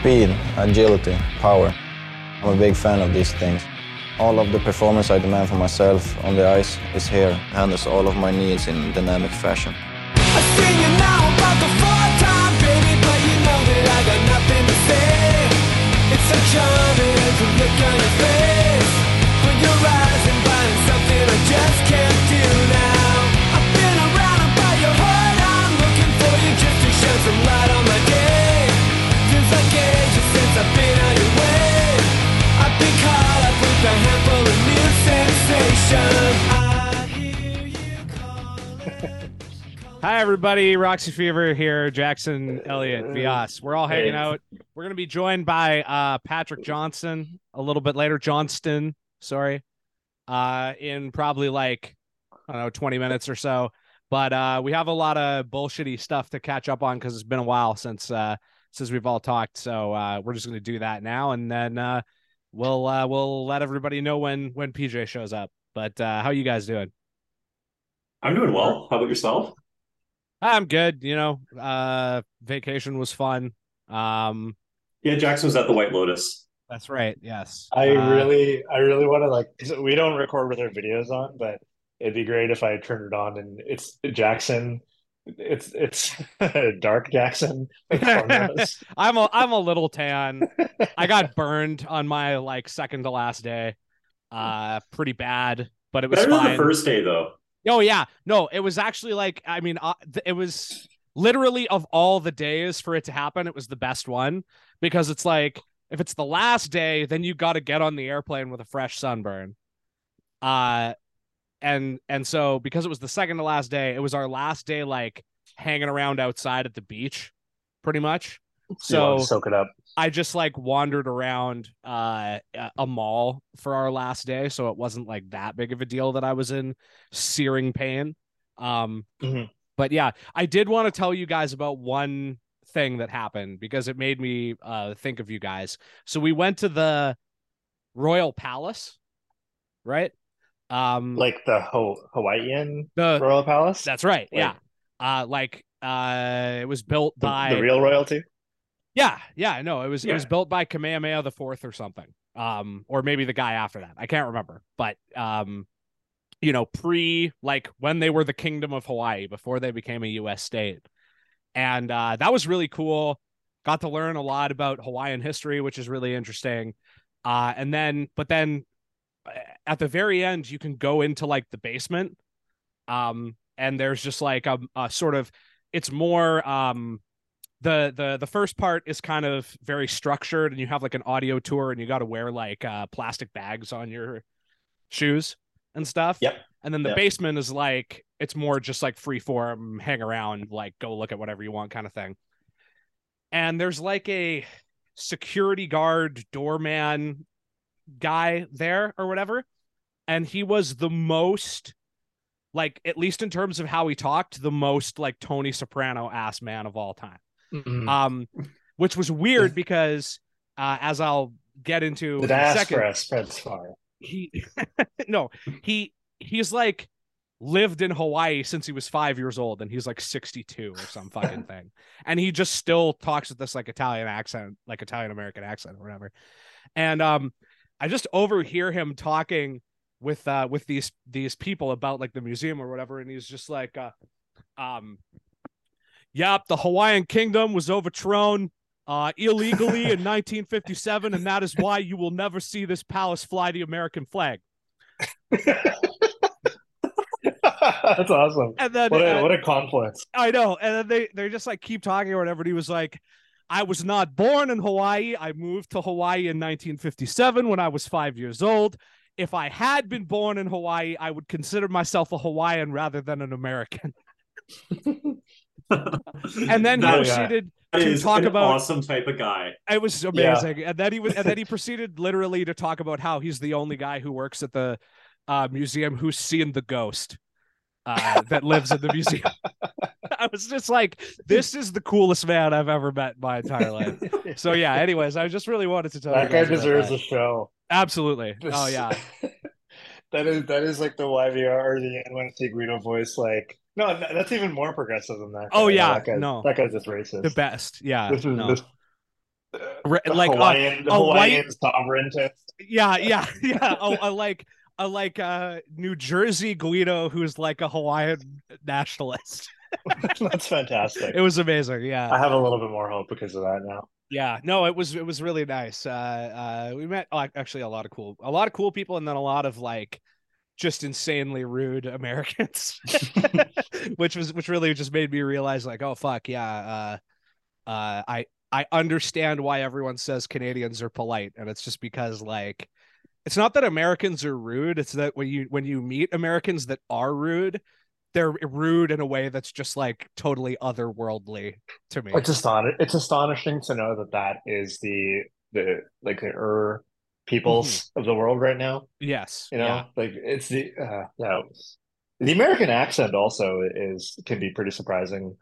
Speed, agility, power. I'm a big fan of these things. All of the performance I demand for myself on the ice is here, handles all of my needs in dynamic fashion. I sing you now about the time, Hi, everybody. Roxy Fever here. Jackson Elliott, Vias. We're all hanging out. We're going to be joined by uh, Patrick Johnson a little bit later. Johnston, sorry, uh, in probably like, I don't know, 20 minutes or so. But uh, we have a lot of bullshitty stuff to catch up on because it's been a while since uh, since we've all talked. So uh, we're just going to do that now, and then uh, we'll uh, we'll let everybody know when when PJ shows up. But uh, how you guys doing? I'm doing well. How about yourself? I'm good. You know, uh, vacation was fun. Um, yeah, Jackson was at the White Lotus. That's right. Yes. I uh, really, I really want to like. We don't record with our videos on, but it'd be great if I turned it on and it's Jackson. It's it's dark Jackson. I'm a I'm a little tan. I got burned on my like second to last day. Uh, pretty bad, but it was better fine. than the first day though. Oh yeah, no, it was actually like I mean, uh, it was literally of all the days for it to happen, it was the best one because it's like if it's the last day, then you got to get on the airplane with a fresh sunburn. Uh, and and so because it was the second to last day, it was our last day like hanging around outside at the beach, pretty much. So soak it up. I just like wandered around uh, a mall for our last day, so it wasn't like that big of a deal that I was in searing pain. Um, mm-hmm. But yeah, I did want to tell you guys about one thing that happened because it made me uh, think of you guys. So we went to the Royal Palace, right? Um, like the Ho- Hawaiian the, Royal Palace. That's right. Like, yeah. Uh, like uh, it was built by the real royalty. Yeah, yeah, no, it was yeah. it was built by Kamehameha the Fourth or something, um, or maybe the guy after that. I can't remember, but um, you know, pre like when they were the Kingdom of Hawaii before they became a U.S. state, and uh, that was really cool. Got to learn a lot about Hawaiian history, which is really interesting. Uh, and then, but then at the very end, you can go into like the basement, um, and there's just like a, a sort of it's more um the the the first part is kind of very structured and you have like an audio tour and you got to wear like uh plastic bags on your shoes and stuff. Yep. And then the yep. basement is like it's more just like free form hang around like go look at whatever you want kind of thing. And there's like a security guard doorman guy there or whatever. And he was the most like at least in terms of how he talked the most like tony soprano ass man of all time Mm-hmm. Um, which was weird because uh, as I'll get into the diaspora spreads far. He no, he he's like lived in Hawaii since he was five years old, and he's like 62 or some fucking thing. And he just still talks with this like Italian accent, like Italian American accent or whatever. And um, I just overhear him talking with uh with these these people about like the museum or whatever, and he's just like uh um Yep, the Hawaiian kingdom was overthrown uh, illegally in 1957, and that is why you will never see this palace fly the American flag. That's awesome. And then what a, uh, what a confluence. I know. And then they they just like keep talking or whatever. And he was like, I was not born in Hawaii. I moved to Hawaii in 1957 when I was five years old. If I had been born in Hawaii, I would consider myself a Hawaiian rather than an American. and then he proceeded to talk about awesome type of guy. It was amazing, yeah. and then he was, and then he proceeded literally to talk about how he's the only guy who works at the uh, museum who's seen the ghost uh, that lives in the museum. I was just like, this is the coolest man I've ever met in my entire life. So yeah. Anyways, I just really wanted to tell you. that guy deserves that. a show. Absolutely. This... Oh yeah. that is that is like the YVR or the NYC Guido voice, like no, that's even more progressive than that. Oh, guy. Oh yeah, that no, that guy's just racist. The best, yeah. This is no. this. Like uh, Hawaiian, a white- Hawaiian sovereigntist. yeah, yeah, yeah. a, a like a like uh New Jersey Guido who's like a Hawaiian nationalist. That's fantastic. It was amazing. Yeah. I have a little bit more hope because of that now. Yeah, no, it was it was really nice. Uh, uh, we met actually a lot of cool, a lot of cool people, and then a lot of like just insanely rude Americans, which was which really just made me realize like, oh fuck, yeah, uh, uh, I I understand why everyone says Canadians are polite, and it's just because like it's not that Americans are rude; it's that when you when you meet Americans that are rude, they're rude in a way that's just like totally otherworldly to me. It's aston- It's astonishing to know that that is the the like the er peoples of the world right now. yes, You know, yeah. like it's the uh, yeah. The American accent also is can be pretty surprising.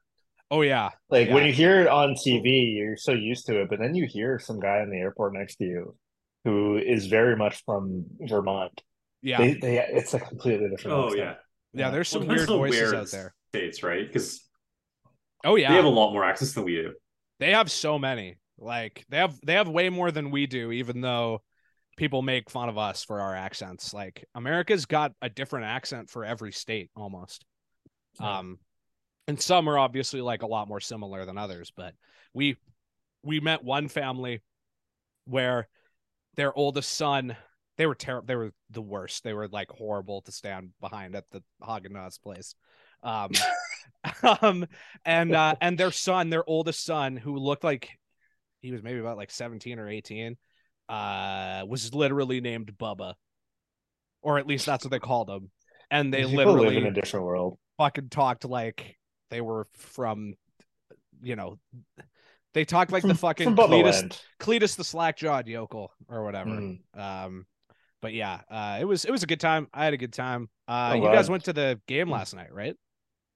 Oh yeah. Like when you hear it on TV, you're so used to it, but then you hear some guy in the airport next to you who is very much from Vermont. Yeah. They, they, it's a completely different. Oh accent. yeah. yeah, there's some Well, weird voices where out there. States, right? Because Oh yeah. they have a lot more accents than we do. they have so many. Like they have they have way more than we do, even though people make fun of us for our accents. Like America's got a different accent for every state almost. Yeah. Um and some are obviously like a lot more similar than others, but we we met one family where their oldest son they were terrible they were the worst they were like horrible to stand behind at the Haagen-Dazs place um um and uh and their son their oldest son who looked like he was maybe about like 17 or 18 uh was literally named Bubba or at least that's what they called him and they People literally live in a different world. fucking talked like they were from you know they talked like From- the fucking from Bubba Cletus, Cletus the slack jawed yokel or whatever Mm. um but yeah uh it was it was a good time i had a good time uh I'm you glad. guys went to the game last night right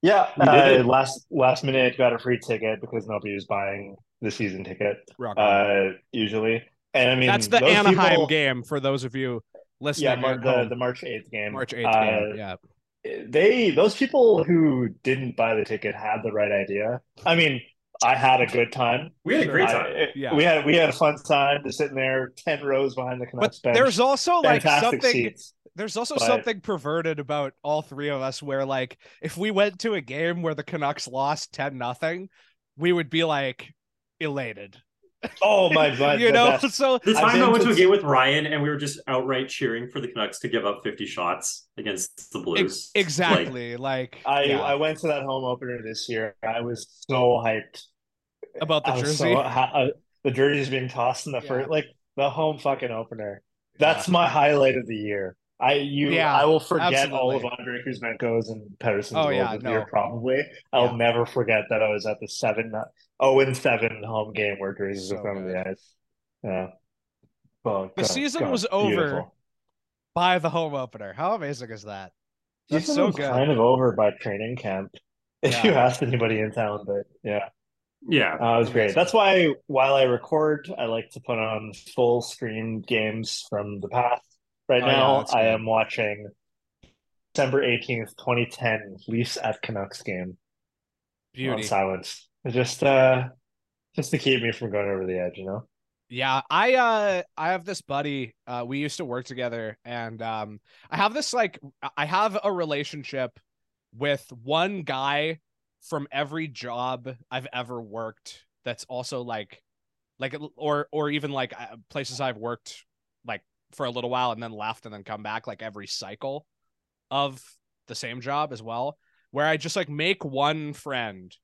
Yeah, We did uh, it. last last minute got a free ticket because nobody was buying the season ticket uh, usually. And I mean, that's the anaheim people- game for those of you listening Yeah, Mar- the the March eighth game. march 8th Uh, game yeah They those people who didn't buy the ticket had the right idea. I mean, I had a good time. We had a great I- time. it- Yeah. we had we had a fun time just sitting there ten rows behind the but Canucks bench. there's also like fantastic something seats. there's also but- something perverted about all three of us where like if we went to a game where the canucks lost 10 nothing we would be like elated Oh my god! you know best. so The time I went to- to a game with Ryan and we were just outright cheering for the Canucks to give up 50 shots against the Blues. Exactly like, I yeah, I went to that home opener this year. I was so hyped. about the I jersey so uh, the jerseys being tossed in the Yeah. first, like the home fucking opener. That's my highlight of the year. I you Yeah, I will forget all of absolutely. Andrei Kuzmenko's and Pettersson's Oh, goals yeah, no. year. Probably, I'll Yeah. never forget that I was at the seven oh and seven home game where jerseys So were front of the ice. Yeah. Oh, The God, season God, was over. by the home opener how amazing is that that's Season so was good kind of over by training camp. If Yeah. you asked anybody in town, but yeah. yeah. Uh, it was great. That's why while I record, I like to put on full screen games from the past. Right Oh, now, that's I am watching December 18th, 2010, Leafs at Canucks game on silence. Just uh just to keep me from going over the edge, you know? Yeah, I uh I have this buddy. Uh we used to work together and um I have this like I have a relationship with one guy from every job I've ever worked that's also like like or or even like uh, places I've worked like for a little while and then left and then come back like every cycle of the same job as well where I just like make one friend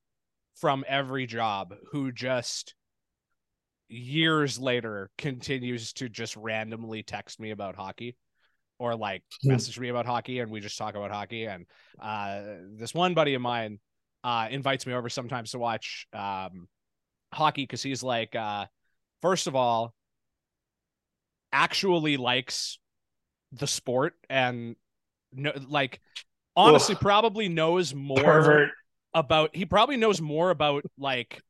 from every job who just years later continues to just randomly text me about hockey or like Hmm. message me about hockey and we just talk about hockey and uh this one buddy of mine uh invites me over sometimes to watch um hockey because he's like uh first of all actually likes the sport and no like honestly Ugh. probably knows more Pervert. about he probably knows more about like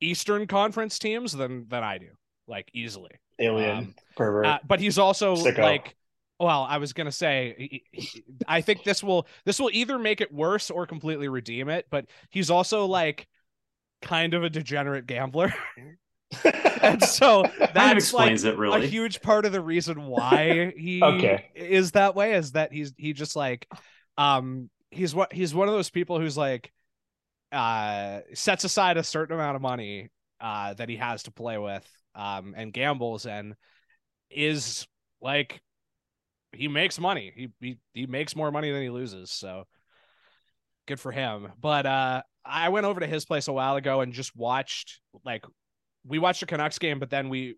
Eastern Conference teams than than I do, like easily. Alien. Um, pervert. Uh, but he's also Sicko. like, well, I was gonna say, he- he- I think this will this will either make it worse or completely redeem it. But he's also like kind of a degenerate gambler. and so of that's like explains it a really. huge part of the reason why he Okay. is that way is that he's he just like um he's what he's one of those people who's like uh sets aside a certain amount of money uh that he has to play with um and gambles and is like he makes money he he, he makes more money than he loses so good for him but uh i went over to his place a while ago and just watched like we watched a canucks game but then we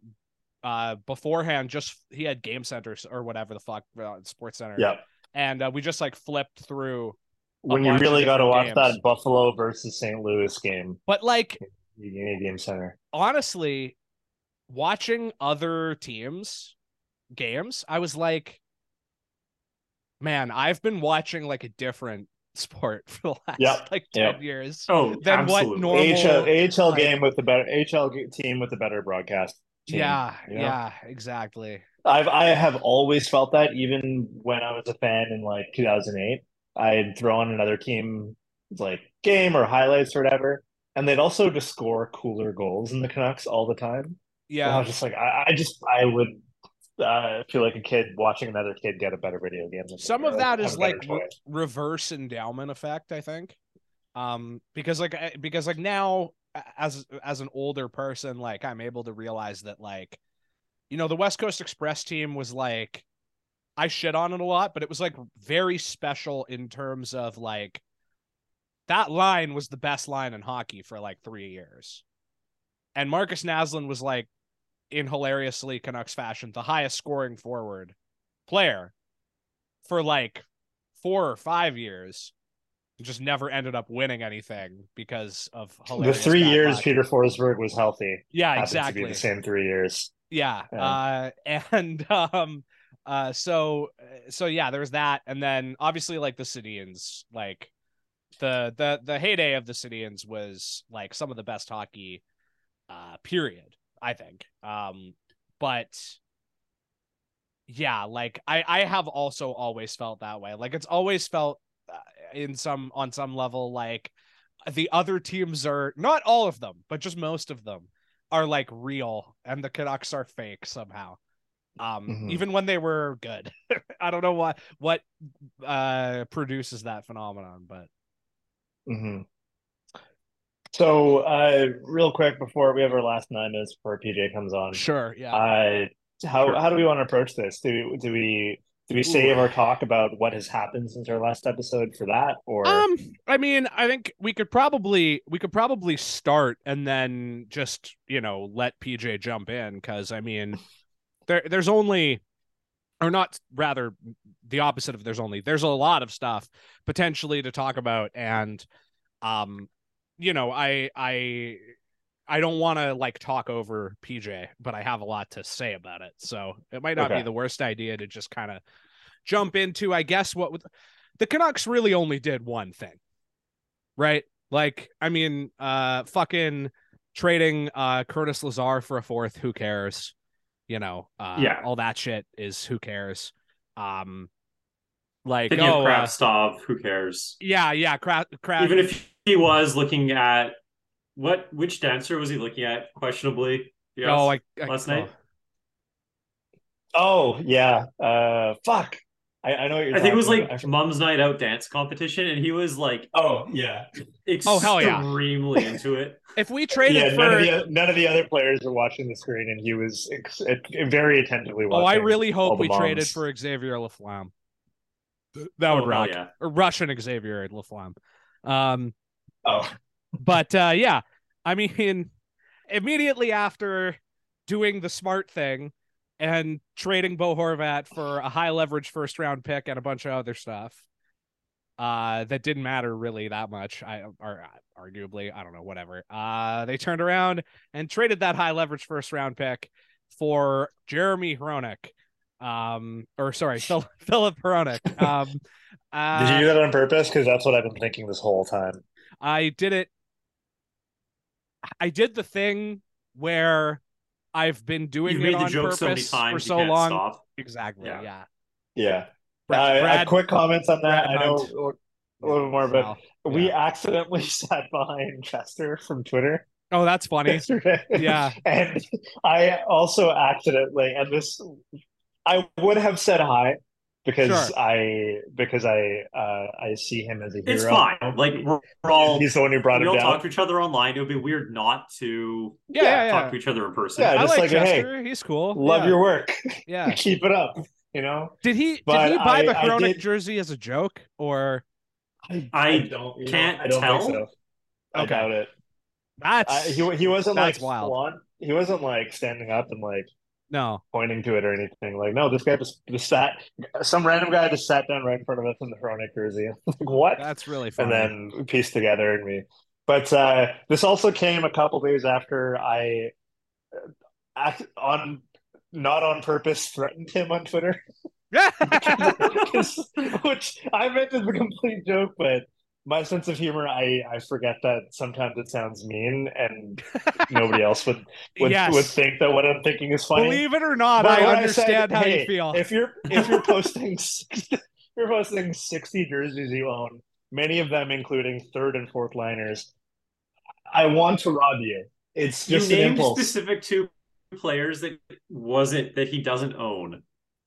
uh beforehand just he had game centers or whatever the fuck uh, sports center Yeah. and uh, we just like flipped through When you really got to watch games. that Buffalo versus St. Louis game, but like the Canadian Center. honestly watching other teams games i was like man i've been watching like a different sport for the last Yep, like 10 yep. years oh, Then what absolutely. normal- AHL, AHL like- game with the better AHL g- team with the better broadcast. Team, yeah you know? yeah exactly I've I have always felt that even when I was a fan in like 2008, I'd throw on another team like game or highlights or whatever, and they'd also just score cooler goals in the Canucks all the time. And I was just like, I, I just I would uh, feel like a kid watching another kid get a better video game. than some of that is like re- reverse endowment effect i think. Um because like because like now as as an older person like i'm able to realize that like you know the west coast express team was like i shit on it a lot but it was like very special in terms of like that line was the best line in hockey for like three years. And marcus naslin was like in hilariously canucks fashion the highest scoring forward player for like four or five years just never ended up winning anything because of the three years. Peter Forsberg was healthy. yeah exactly the same three years. yeah Yeah. uh and um uh so so yeah there's that and then obviously like the Sedins like the the the heyday of the Sedins was like some of the best hockey uh period I think um but yeah like I I have also always felt that way like it's always felt uh, in some on some level like the other teams are not all of them but just most of them are like real and the Canucks are fake somehow. Um Mhm. even when they were good. I don't know what what uh produces that phenomenon, but hmm So, uh, real quick before we have our last nine minutes before PJ comes on, sure, yeah. uh, how Sure. how do we want to approach this? Do we, do we do we save our talk about what has happened since our last episode for that, or um I mean, I think we could probably we could probably start and then just, you know, let PJ jump in cuz I mean there there's only or not rather the opposite of there's only there's a lot of stuff potentially to talk about and um you know i i i don't want to like talk over pj but i have a lot to say about it. So it might not be the worst idea to just kind of jump into i guess what would- the canucks really only did one thing right? Like i mean uh fucking trading uh curtis lazar for a fourth who cares? You know uh Yeah. all that shit is who cares? Um like Thinking oh of uh, who cares? yeah yeah crap crap Even if he was looking at what which dancer was he looking at questionably? Yes. oh I, I last night? oh yeah, uh, fuck, I, I know what you're. I think it was talking like about. I for- Mum's Night Out dance competition, and he was like oh yeah, Oh, hell yeah. extremely into it. if we traded yeah. for None of the none of the other players were watching the screen, and he was ex- very attentively watching. oh i really hope the we traded for xavier laflamme that would Oh, rock yeah. russian xavier laflamme um Oh, but uh yeah i mean immediately after doing the smart thing and trading bo horvat for a high leverage first round pick and a bunch of other stuff uh that didn't matter really that much i or uh, arguably i don't know whatever uh they turned around and traded that high leverage first round pick for jeremy Hronek um or sorry Phil, Filip Hronek um uh, did you do that on purpose? Because that's what I've been thinking this whole time. I did it. I did the thing where I've been doing You've it made the on joke purpose so many for times you so long. stop. Exactly. Yeah. Yeah. Yeah. Brad- uh, Brad- quick comments on that. Brad I know Hunt. a little more, but Wow. we Yeah. accidentally sat behind Chester from Twitter Oh, that's funny. yesterday. Yeah. and I also accidentally, and this, I would have said hi because Sure. I because I uh I see him as a hero. It's fine. Like we're, we're all He's the one who brought we him all down. talk to each other online. It would be weird not to Yeah, yeah, yeah. talk to each other in person. Yeah, I just like, like, hey, He's cool. Love yeah. your work. Yeah. Keep it up. You know. Did he But did he buy I- the I Chronic did- jersey as a joke or I don't you know, can't I don't tell. Think so. I Okay. doubt it. that's I, he he wasn't that's like wild. flaunt- He wasn't like standing up and like no. pointing to it or anything. Like, no, this guy just, just sat. Some random guy just sat down right in front of us in the Chronic jersey. like, what? That's really funny. and then pieced together and we. But uh, this also came a couple days after I, uh, act, on not on purpose, threatened him on Twitter, Yeah. which I meant as a complete joke, but my sense of humor, I I forget that sometimes it sounds mean, and nobody else would would, yes. would think that what I'm thinking is funny. Believe it or not, But I when understand said, how "Hey, you feel. If you're if you're posting if you're posting sixty jerseys you own, many of them including third and fourth liners, I want to rob you. It's you just an named impulse. specific two players that wasn't that he doesn't own.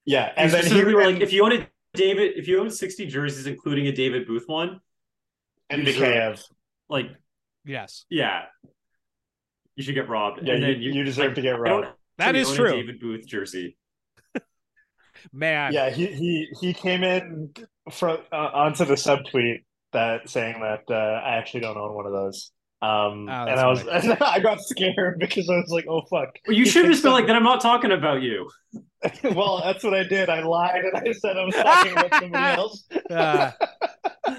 yeah, And and then he specifically like, and, if you own a David, if you own sixty jerseys, including a David Booth one, and you deserve- Mikheyev. like yes. yeah, you should get robbed. Yeah, and you, then you deserve like, to get robbed. That actually is own a true. David Booth jersey. Man. Yeah, he he he came in from uh, onto the subtweet that saying that uh, I actually don't own one of those. Um, Oh, and I was funny. I got scared because I was like, oh fuck. Well, you should have just been like, then I'm not talking about you. well, that's what I did. I lied and I said I was talking about somebody else. Uh,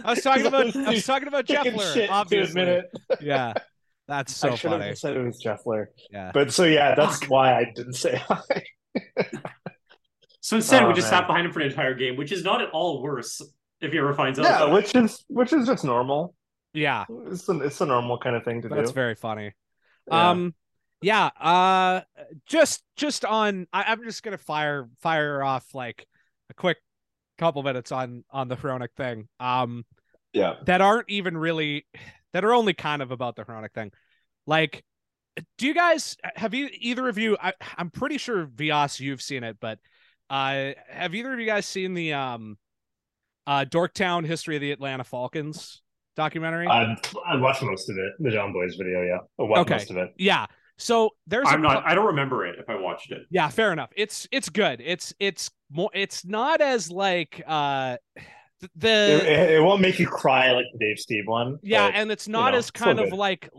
I was talking about I was talking about Thinking Jeffler, shit to obviously. admit. Yeah. That's so I should funny. have said it was Jeffler. Yeah. But so yeah, that's why I didn't say hi. So instead, Oh, we just man. sat behind him for an entire game, which is not at all worse if he ever finds out. yeah, about which is which is just normal. Yeah. It's a, it's a normal kind of thing to That's do. That's very funny. Yeah. Um yeah, uh just just on I, I'm just gonna fire fire off like a quick couple minutes on on the chronic thing. Um yeah. that aren't even really that are only kind of about the chronic thing. Like do you guys have you either of you I, I'm pretty sure Vias you've seen it, but uh have either of you guys seen the um uh Dorktown history of the Atlanta Falcons documentary? I I watched most of it. The Jon Bois video, yeah. I watched Okay. most of it. yeah. So there's I'm a not. I don't remember it if I watched it. Yeah, fair enough. It's it's good. It's it's more it's not as like uh the It, it, it won't make you cry like the Dave Steve one. yeah, but and it's not know, as still kind of good. like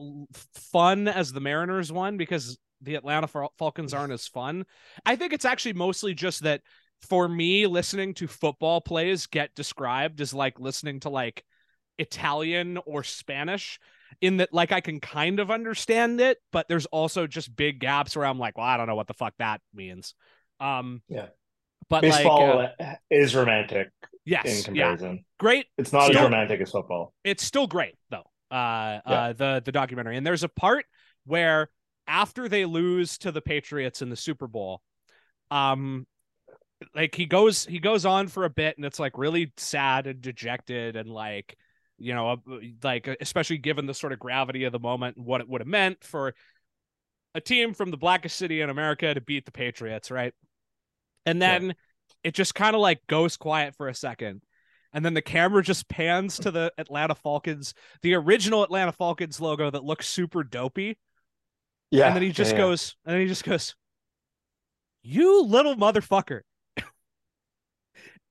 fun as the Mariners one because the Atlanta Falcons aren't as fun. I think it's actually mostly just that for me listening to football plays get described as like listening to like Italian or Spanish in that like I can kind of understand it, but there's also just big gaps where I'm like, well, I don't know what the fuck that means. Um Yeah. But baseball like uh, is romantic yes, in yeah. comparison. Great It's not Still- as romantic as football. it's still great though. Uh, Yeah. uh, the the documentary, and there's a part where after they lose to the Patriots in the Super Bowl, um, like he goes he goes on for a bit, and it's like really sad and dejected, and like you know, uh, like especially given the sort of gravity of the moment and what it would have meant for a team from the blackest city in America to beat the Patriots, right? And Yeah. then it just kind of like goes quiet for a second. And then the camera just pans to the Atlanta Falcons, the original Atlanta Falcons logo that looks super dopey. Yeah. and then he just yeah, yeah. goes, and then he just goes, You little motherfucker.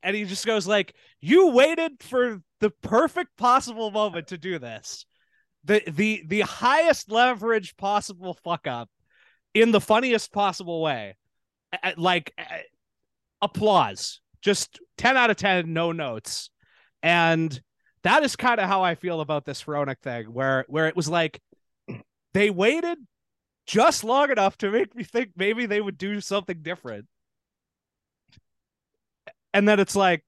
And he just goes like, You waited for the perfect possible moment to do this. The the the highest leverage possible fuck up in the funniest possible way. Like applause. Just 10 out of 10, no notes. And that is kind of how I feel about this Hronek thing, where where it was like they waited just long enough to make me think maybe they would do something different. And then it's like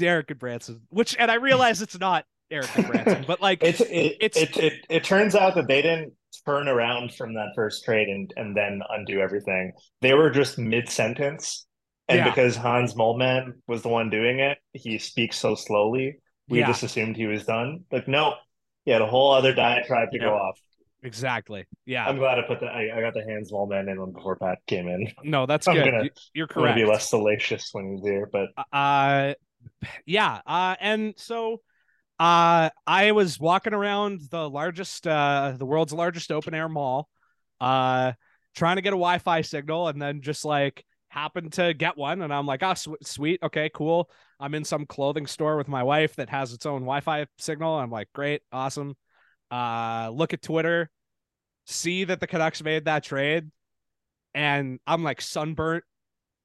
Erik Gudbranson, which and I realize it's not Erik Gudbranson, but like It's it, It's- it it it turns out that they didn't turn around from that first trade and and then undo everything. They were just mid sentence, and Yeah. because Hans Moleman was the one doing it, he speaks so slowly. We Yeah. just assumed he was done. Like no, he had a whole other diatribe to go off. Exactly. Yeah. I'm glad I put the I, I got the hands small man in one before Pat came in. no, that's I'm good. gonna- You- You're correct. be less salacious when he's here, but uh yeah uh and so uh i was walking around the largest uh the world's largest open air mall uh trying to get a wi-fi signal and then just like happened to get one and i'm like oh sw- sweet okay cool i'm in some clothing store with my wife that has its own wi-fi signal i'm like great awesome uh look at twitter see that the canucks made that trade and i'm like sunburnt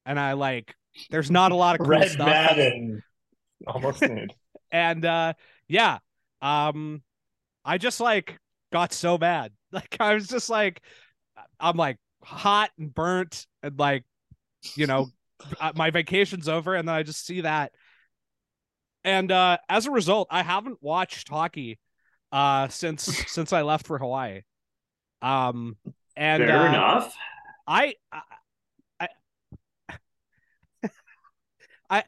and i like there's not a lot of cool Red stuff. Madden. Almost nude. and uh yeah um i just like got so mad like i was just like i'm like hot and burnt and like you know uh, my vacation's over and then i just see that. And uh as a result i haven't watched hockey uh since since i left for hawaii um and Fair uh, enough. I I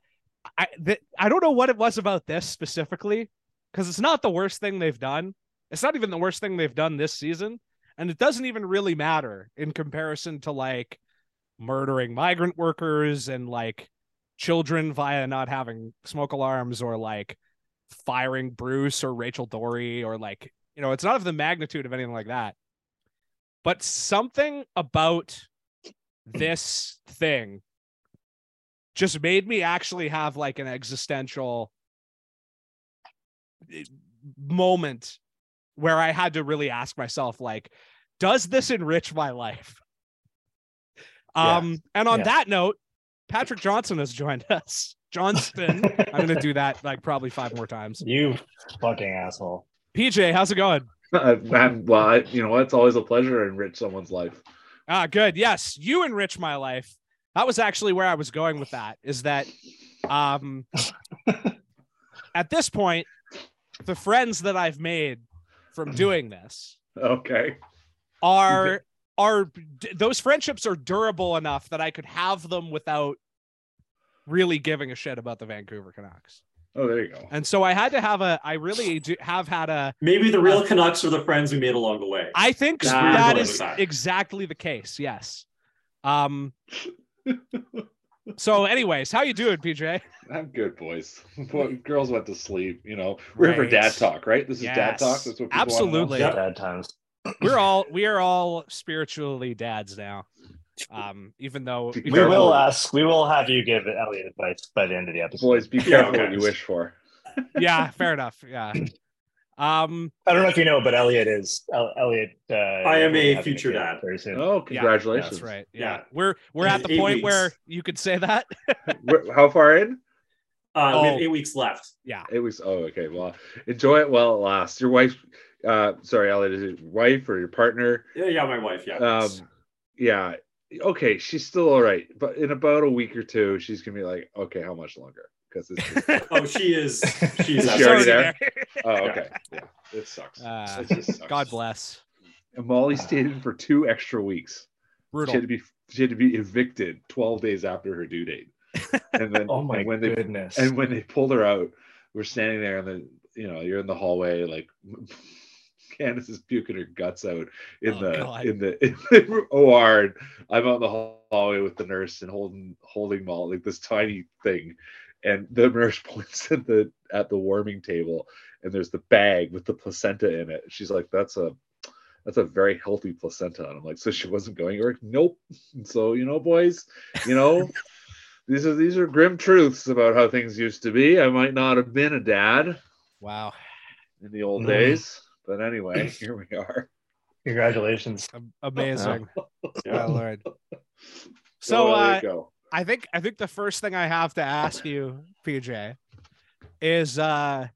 I th- I don't know what it was about this specifically because it's not the worst thing they've done. It's not even the worst thing they've done this season, and it doesn't even really matter in comparison to like murdering migrant workers and like children via not having smoke alarms or like firing Bruce or Rachel Doerrie or like you know it's not of the magnitude of anything like that. But something about this thing just made me actually have like an existential eh, moment where I had to really ask myself like does this enrich my life um and on Yeah. that note Patrick Johnson has joined us Johnston I'm going to do that like probably five more times You fucking asshole. PJ how's it going I'm, well, I, you know what? It's always a pleasure to enrich someone's life. Ah, good. Yes, you enrich my life. That was actually where I was going with that. Is that, um, at this point, the friends that I've made from doing this Okay. are are d- those friendships are durable enough that I could have them without really giving a shit about the Vancouver Canucks. Oh, there you go. And so I had to have a. I really do have had a. Maybe the real Canucks are the friends we made along the way. I think Nah, that I'm is with that. exactly the case. Yes. Um. So, anyways, how you doing, PJ? I'm good, boys. Girls went to sleep. You know, we're here for dad talk, right? This is dad Yes. talk. That's what Absolutely. Want Bad times. We're all we are all spiritually dads now. Um, even though We Careful. will ask. We will have you give Elliot advice by the end of the episode. Boys, be Yeah, careful okay. what you wish for. yeah, fair enough. Yeah. Um, I don't know if you know, but Elliot is Elliot. Uh, I am a future kid dad. Very soon. Oh, yeah, congratulations! that's right. Yeah. Yeah. We're we're at the Eight point weeks. where you could say that. How far in? Uh, we have Oh. eight weeks left. yeah. It was. Oh, okay. Well, enjoy it while it lasts. Your wife. Uh, sorry, Elliot. Is it your wife or your partner? Yeah, yeah, my wife. Yeah. um yeah okay she's still all right but in about a week or two she's gonna be like okay how much longer because it's oh, she is. She's Is she already already there? oh okay yeah it sucks Uh, it just sucks. God bless. and molly stayed in for two extra weeks she Brutal. had to be she had to be evicted 12 days after her due date and then Oh my and when they goodness. and when they pulled her out we're standing there and then you know you're in the hallway like Candace is puking her guts out in Oh, the in the in the OR. And I'm out in the hallway with the nurse and holding holding Molly like this tiny thing, and the nurse points at the at the warming table, and there's the bag with the placenta in it. She's like, "That's a that's a very healthy placenta." And I'm like, "So she wasn't going?" Like, "Nope." And so you know, boys, you know. These are these are grim truths about how things used to be. I might not have been a dad Wow. in the old Mm. days, but anyway, here we are. Congratulations. Amazing. Yeah. Oh, Lord. So So uh. I think I think the first thing I have to ask you, PJ, is uh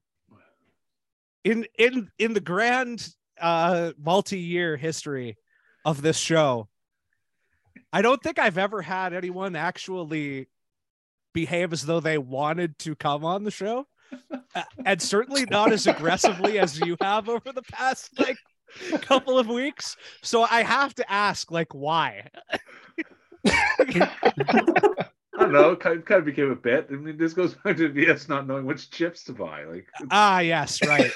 in in in the grand uh multi-year history of this show, I don't think I've ever had anyone actually behave as though they wanted to come on the show. Uh, and certainly not as aggressively as you have over the past like couple of weeks. So I have to ask like why? I don't know. Kind of, kind of became a bit. I mean, this goes back to VS not knowing which chips to buy. Like, Ah, yes, right.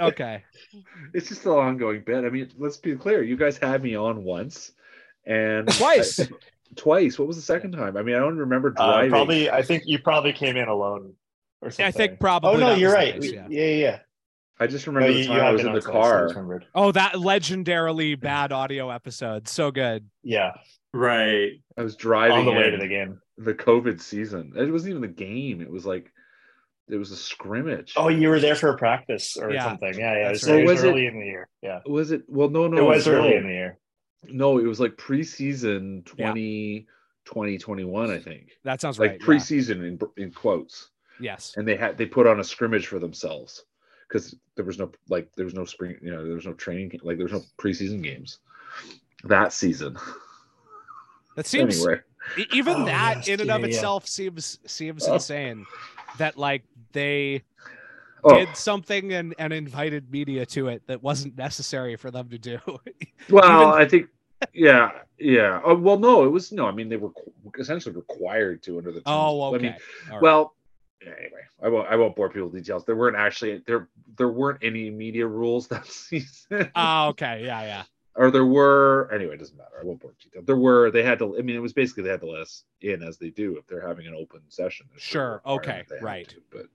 Okay. it's just an ongoing bit. I mean, let's be clear. You guys had me on once, and Twice. twice. What was the second time? I mean, I don't remember Uh, driving. probably, I think you probably came in alone or something. I think oh, probably. Oh no, you're right. the We- yeah. yeah, yeah. yeah. I just remember you, the time I was in the car. Oh, that legendarily bad audio episode. So good. Yeah, Right. I was driving on the way to the game. the COVID season. It wasn't even the game. It was like it was a scrimmage. Oh, you were there for a practice or Yeah, something. Yeah, yeah. It that's was, right. it was Was it- early in the year. Yeah, was it? Well, no, no, it was no. early in the year. No, it was like preseason Yeah. 20, 2021, I think. That sounds Like right. yeah. preseason in in quotes, Yes. and they had they put on a scrimmage for themselves because there was no like there was no spring, you know, there was no training, like there was no preseason games that season. That seems anyway, even Oh, that yes, in and yeah, of yeah. itself seems seems Oh. insane. That like they oh did something and, and invited media to it that wasn't necessary for them to do. well, even- I think. Yeah, yeah. Oh, well, no, it was no. I mean, they were qu- essentially required to under the. Terms. oh, I okay. mean, All right. Well, anyway, I won't. I won't bore people with details. There weren't actually there. There weren't any media rules that season, Oh, okay. Yeah, yeah. or there were. Anyway, it doesn't matter. I won't bore detail. There were. They had to. I mean, it was basically they had to let us in as they do if they're having an open session. Sure, okay, right. to, but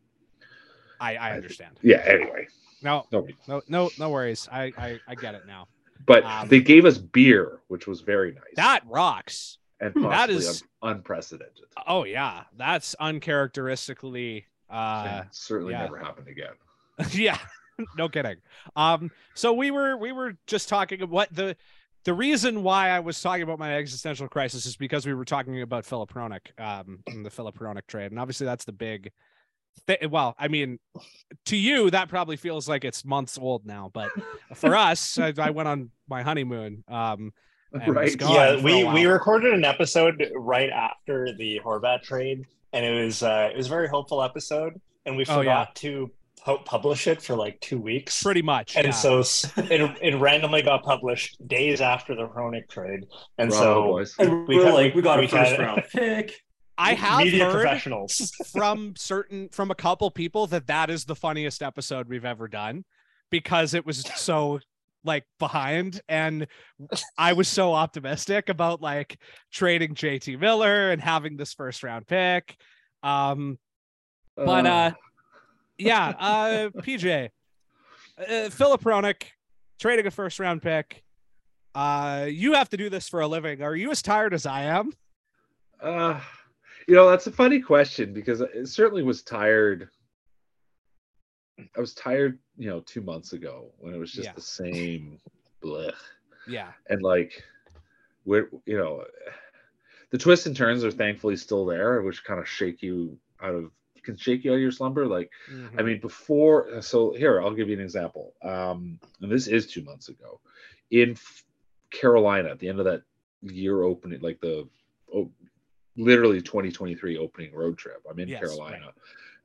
I, I I- understand. yeah. Anyway, No, no. no, no, no worries. I, I, I get it now. But Um, they gave us beer, which was very nice. That rocks. And Hmm. possibly is- un- unprecedented. Oh yeah, that's uncharacteristically. Uh, and certainly yeah. never happened again. yeah, no kidding. Um, so we were we were just talking about what the the reason why I was talking about my existential crisis is because we were talking about Filip Hronek, um, and the Filip Hronek trade, and obviously that's the big. Th- well, I mean, to you that probably feels like it's months old now, but for us, I, I went on my honeymoon. Um, right. gone. yeah, we we recorded an episode right after the Horvat trade, and it was uh, it was a very hopeful episode, and we Oh, forgot yeah. to pu- publish it for like two weeks. pretty much. and yeah. so it, it randomly got published days after the Chronic trade, and Bravo, so boys. And We we are like, we got we a first had- round pick. I have media heard professionals. from certain from a couple people that that is the funniest episode we've ever done because it was so like behind and I was so optimistic about like trading JT Miller and having this first round pick. Um but uh yeah, uh PJ uh, Filip Hronek trading a first round pick. Uh you have to do this for a living. Are you as tired as I am? Uh, you know, that's a funny question because it certainly was tired. I was tired, you know, two months ago when it was just Yeah. the same blech. Yeah. And like, we're, you know, the twists and turns are thankfully still there, which kind of shake you out of, can shake you out of your slumber. Like, I mean, before, so here, I'll give you an example. Um, and this is two months ago in F- Carolina at the end of that year opening, like the oh, literally 2023 opening road trip. I'm in Yes, Carolina.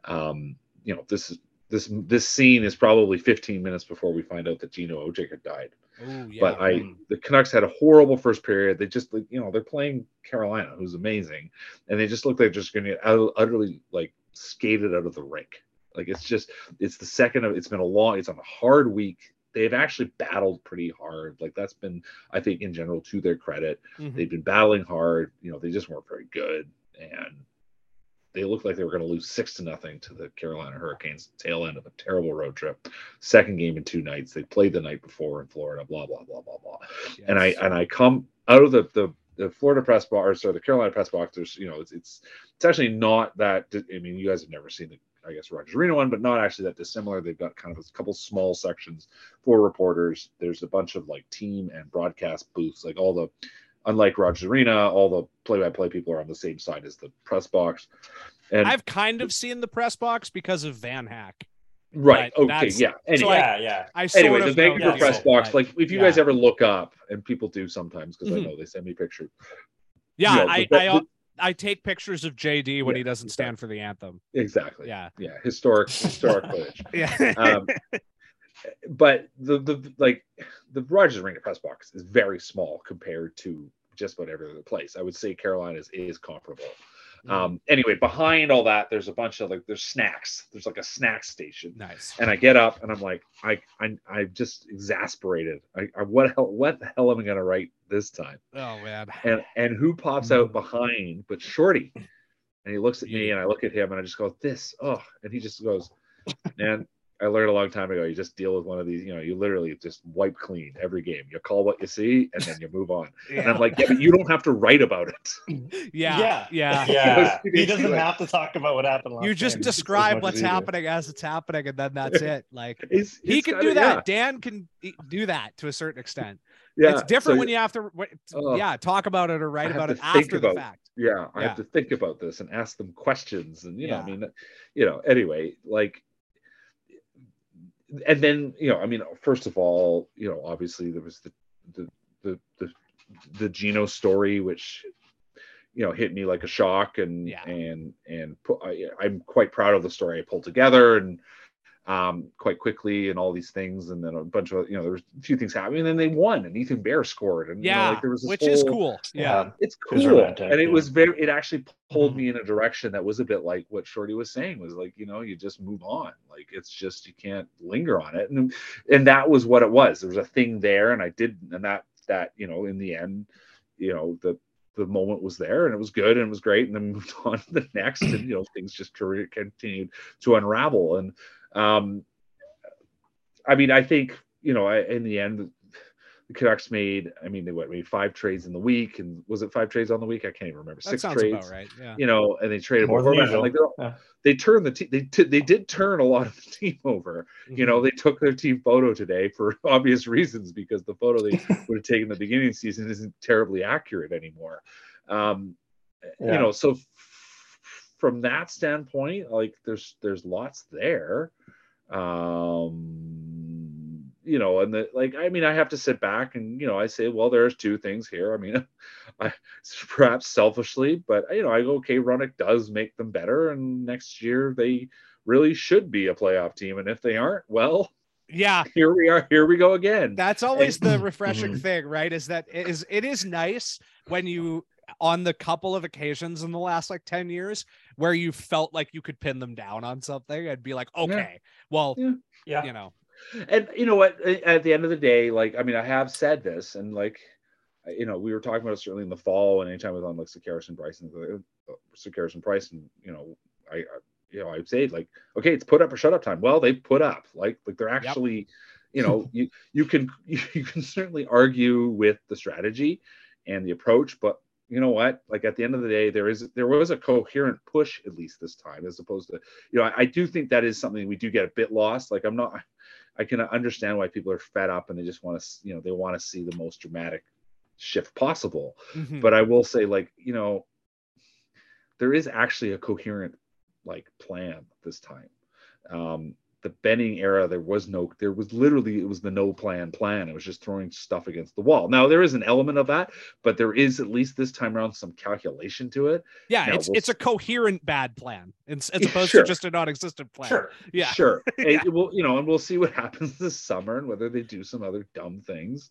Um, you know, this is this this scene is probably 15 minutes before we find out that Gino Odjick had died. Oh yeah. But I, Mm. the Canucks had a horrible first period. They just, like, you know, they're playing Carolina, who's amazing, and they just look like they're just going to get utterly like skated out of the rink. Like it's just, it's the second of. It's been a long. It's on a hard week. They've actually battled pretty hard. Like that's been, I think, in general, to their credit, Mhm. they've been battling hard. You know, they just weren't very good, and they looked like they were going to lose six to nothing to the Carolina Hurricanes. Tail end of a terrible road trip. Second game in two nights. They played the night before in Florida. Blah blah blah blah blah. And I and I come out of the the, the Florida press box or the Carolina press box. There's you know it's it's it's actually not that. I mean, you guys have never seen the I guess Rogers Arena one, but not actually that dissimilar. They've got kind of a couple small sections for reporters. There's a bunch of like team and broadcast booths, like all the unlike Rogers Arena, all the play-by-play people are on the same side as the press box. And I've kind of seen the press box because of Van Hack. right, but okay, yeah. Anyway, So I- yeah, yeah. I sort anyway, of the know Vancouver the press deal, box, but- like if you yeah. guys ever look up, and people do sometimes because Mhm. I know they send me pictures. yeah, you know, I, the- I the- I take pictures of JD when Yeah, he doesn't stand for the anthem. Exactly. Yeah, Yeah. Historic, historic footage. yeah, Um, but the the like the Rogers Arena press box is very small compared to just about every other place. I would say Carolina is, is comparable. Um, anyway, behind all that, there's a bunch of like there's snacks. There's like a snack station. Nice. And I get up and I'm like, I I I'm just exasperated. I, I what hell what the hell am I gonna write this time? Oh man. And and who pops out behind but Shorty? And he looks at me and I look at him and I just go, This, oh, and he just goes, Man, I learned a long time ago. You just deal with one of these, you know, you literally just wipe clean every game. You call what you see and then you move on. And I'm like, yeah, but you don't have to write about it. Yeah. Yeah. Yeah. Yeah, he doesn't have to talk about what happened last You just game. describe much what's as he did. happening as it's happening, and then that's it. Like It's, he can kinda- do that. Dan can do that to a certain extent. Yeah. it's different so- when you have to, wh- Oh. yeah, talk about it or write about it to think after the fact. yeah i Yeah. have to think about this and ask them questions and you know i mean you know anyway like and then you know i mean first of all you know obviously there was the the the the, the Gino story which you know hit me like a shock and Yeah. and and I, i'm quite proud of the story i pulled together and um quite quickly and all these things and then a bunch of you know there was a few things happening and then they won and ethan bear scored and you know, Yeah, like there was this which is cool. Yeah. Yeah. it's It was cool romantic, and it yeah. was very it actually pulled Mhm. me in a direction that was a bit like what shorty was saying was like you know you just move on like it's just you can't linger on it and and that was what it was there was a thing there and i didn't, and that that you know in the end you know the the moment was there and it was good and it was great and then moved on to the next and you know things just career continued to unravel and um i mean i think you know I, in the end the Canucks made, I mean, they what made five trades in the week, and was it five trades on the week? I can't even remember. That Six trades, about right. Yeah. you know, and they traded More than usual. Like they're all- Yeah. they turned the team. They t- they did turn a lot of the team over. You Mm-hmm. know, they took their team photo today for obvious reasons because the photo they would have taken the beginning of the season isn't terribly accurate anymore. Um, You know, so f- from that standpoint, like there's there's lots there. Um, you know, and the like, I mean, I have to sit back and you know, I say, well, there's two things here. I mean, I perhaps selfishly, but you know, I go, okay, Hronek does make them better, and next year they really should be a playoff team, and if they aren't, well, Yeah. here we are, here we go again. That's always the refreshing Mhm. thing, right? Is that it is it is nice when you on the couple of occasions in the last like 10 years where you felt like you could pin them down on something and be like, okay, well, Yeah. Yeah. you know, and you know what at the end of the day like i mean i have said this and like you know we were talking about it certainly in the fall and anytime I was on like Sekeres and Bryson uh, Sekeres and Price and you know I, I you know I'd say like okay it's put up or shut up time well they put up like like they're actually you know you you can you can certainly argue with the strategy and the approach but you know what? Like at the end of the day there is there was a coherent push at least this time as opposed to you know I, I do think that is something we do get a bit lost. Like i'm not i can understand why people are fed up and they just want to you know they want to see the most dramatic shift possible. Mhm. but i will say like you know there is actually a coherent like plan this time. Um the benning era there was no there was literally it was the no plan plan it was just throwing stuff against the wall now there is an element of that but there is at least this time around some calculation to it yeah, no, it's we'll it's a coherent bad plan as, as opposed sure. to just a non-existent plan. Sure. Yeah. sure it, will you know and we'll see what happens this summer and whether they do some other dumb things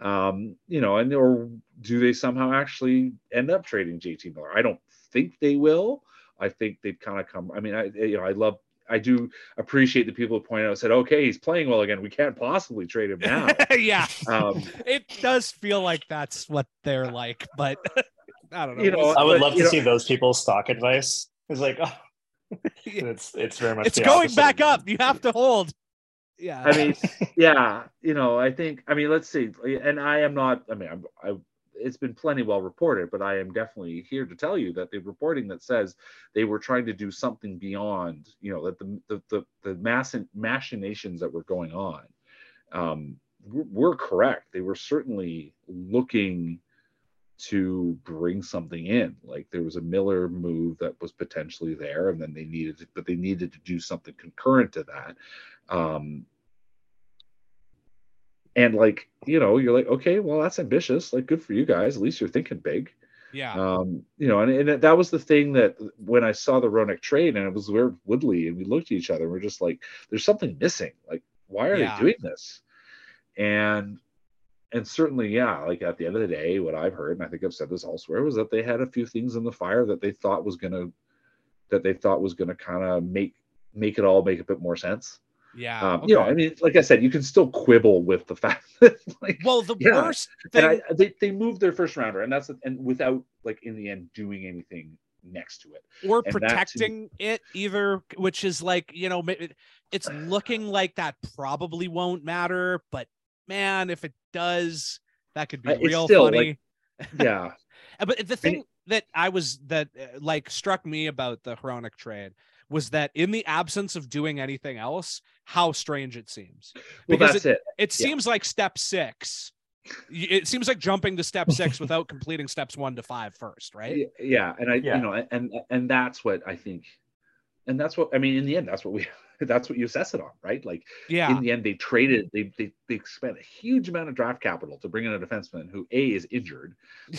um you know and or do they somehow actually end up trading jt miller i don't think they will i think they've kind of come i mean i you know i love i do appreciate the people who point out said okay he's playing well again we can't possibly trade him now yeah. um It does feel like that's what they're like, but I don't know. You know, I would But, love to know- see those people's stock advice. It's like, oh, it's it's very much. it's going opposite back up. You have to hold. Yeah. I mean, yeah, you know, I think, I mean, let's see, and I am not, I mean, I'm, I, it's been plenty well reported, but I am definitely here to tell you that the reporting that says they were trying to do something beyond, you know, that the the the, the mass machinations that were going on, um, were, correct. They were certainly looking to bring something in. Like there was a Miller move that was potentially there, and then they needed, to, but they needed to do something concurrent to that. Um, and like you know, you're like, okay, well, that's ambitious. Like, good for you guys. At least you're thinking big. yeah. Um, you know, and, and that was the thing that when I saw the Hronek trade, and it was where Woodley, and we looked at each other, and we're just like, there's something missing. Like, why are Yeah. they doing this? And and certainly, yeah, like at the end of the day, what I've heard, and I think I've said this elsewhere, was that they had a few things in the fire that they thought was gonna that they thought was gonna kind of make make it all make a bit more sense. Yeah. Um, You know. I mean, like I said, you can still quibble with the fact that like well, the yeah, worst and. I, they they moved their first rounder, and that's and without like in the end doing anything next to it. or and to protecting it either which is like you know it's looking like that probably won't matter but man if it does that could be Uh, it's real still, funny Yeah, Uh, but the thing that i was that uh, like struck me about the Hronek trade was that in the absence of doing anything else how strange it seems well, Because that's it. it Yeah. seems like step six it seems like jumping to step six without completing steps one to five first right Yeah, and I, Yeah. you know, and and that's what I think, and that's what I mean. In the end, that's what we, that's what you assess it on, right? Like yeah in the end, they traded, they they they spent a huge amount of draft capital to bring in a defenseman who a is injured,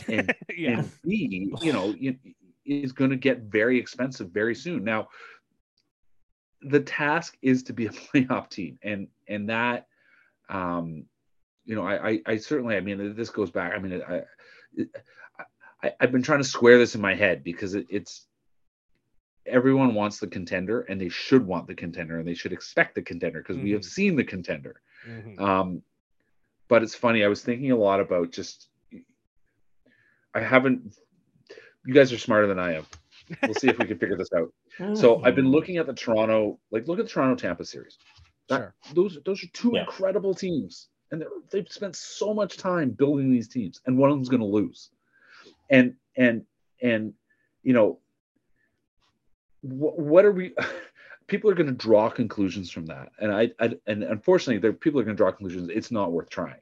and yeah and b, you know, you, is going to get very expensive very soon. Now, the task is to be a playoff team, and and that, um, you know, I I, I certainly, I mean, this goes back. I mean, I. I, I've been trying to square this in my head because it, it's everyone wants the contender and they should want the contender and they should expect the contender because we have seen the contender. Mhm. Um, but it's funny. I was thinking a lot about just. I haven't. You guys are smarter than I am. We'll see if we can figure this out. So mm. I've been looking at the Toronto, like look at the Toronto Tampa series. That, Sure. Those those are two Yeah. incredible teams, and they're, they've spent so much time building these teams, and one of them's going to lose. And and and you know, wh- what are we? People are going to draw conclusions from that, and I, I and unfortunately, there people are going to draw conclusions. It's not worth trying.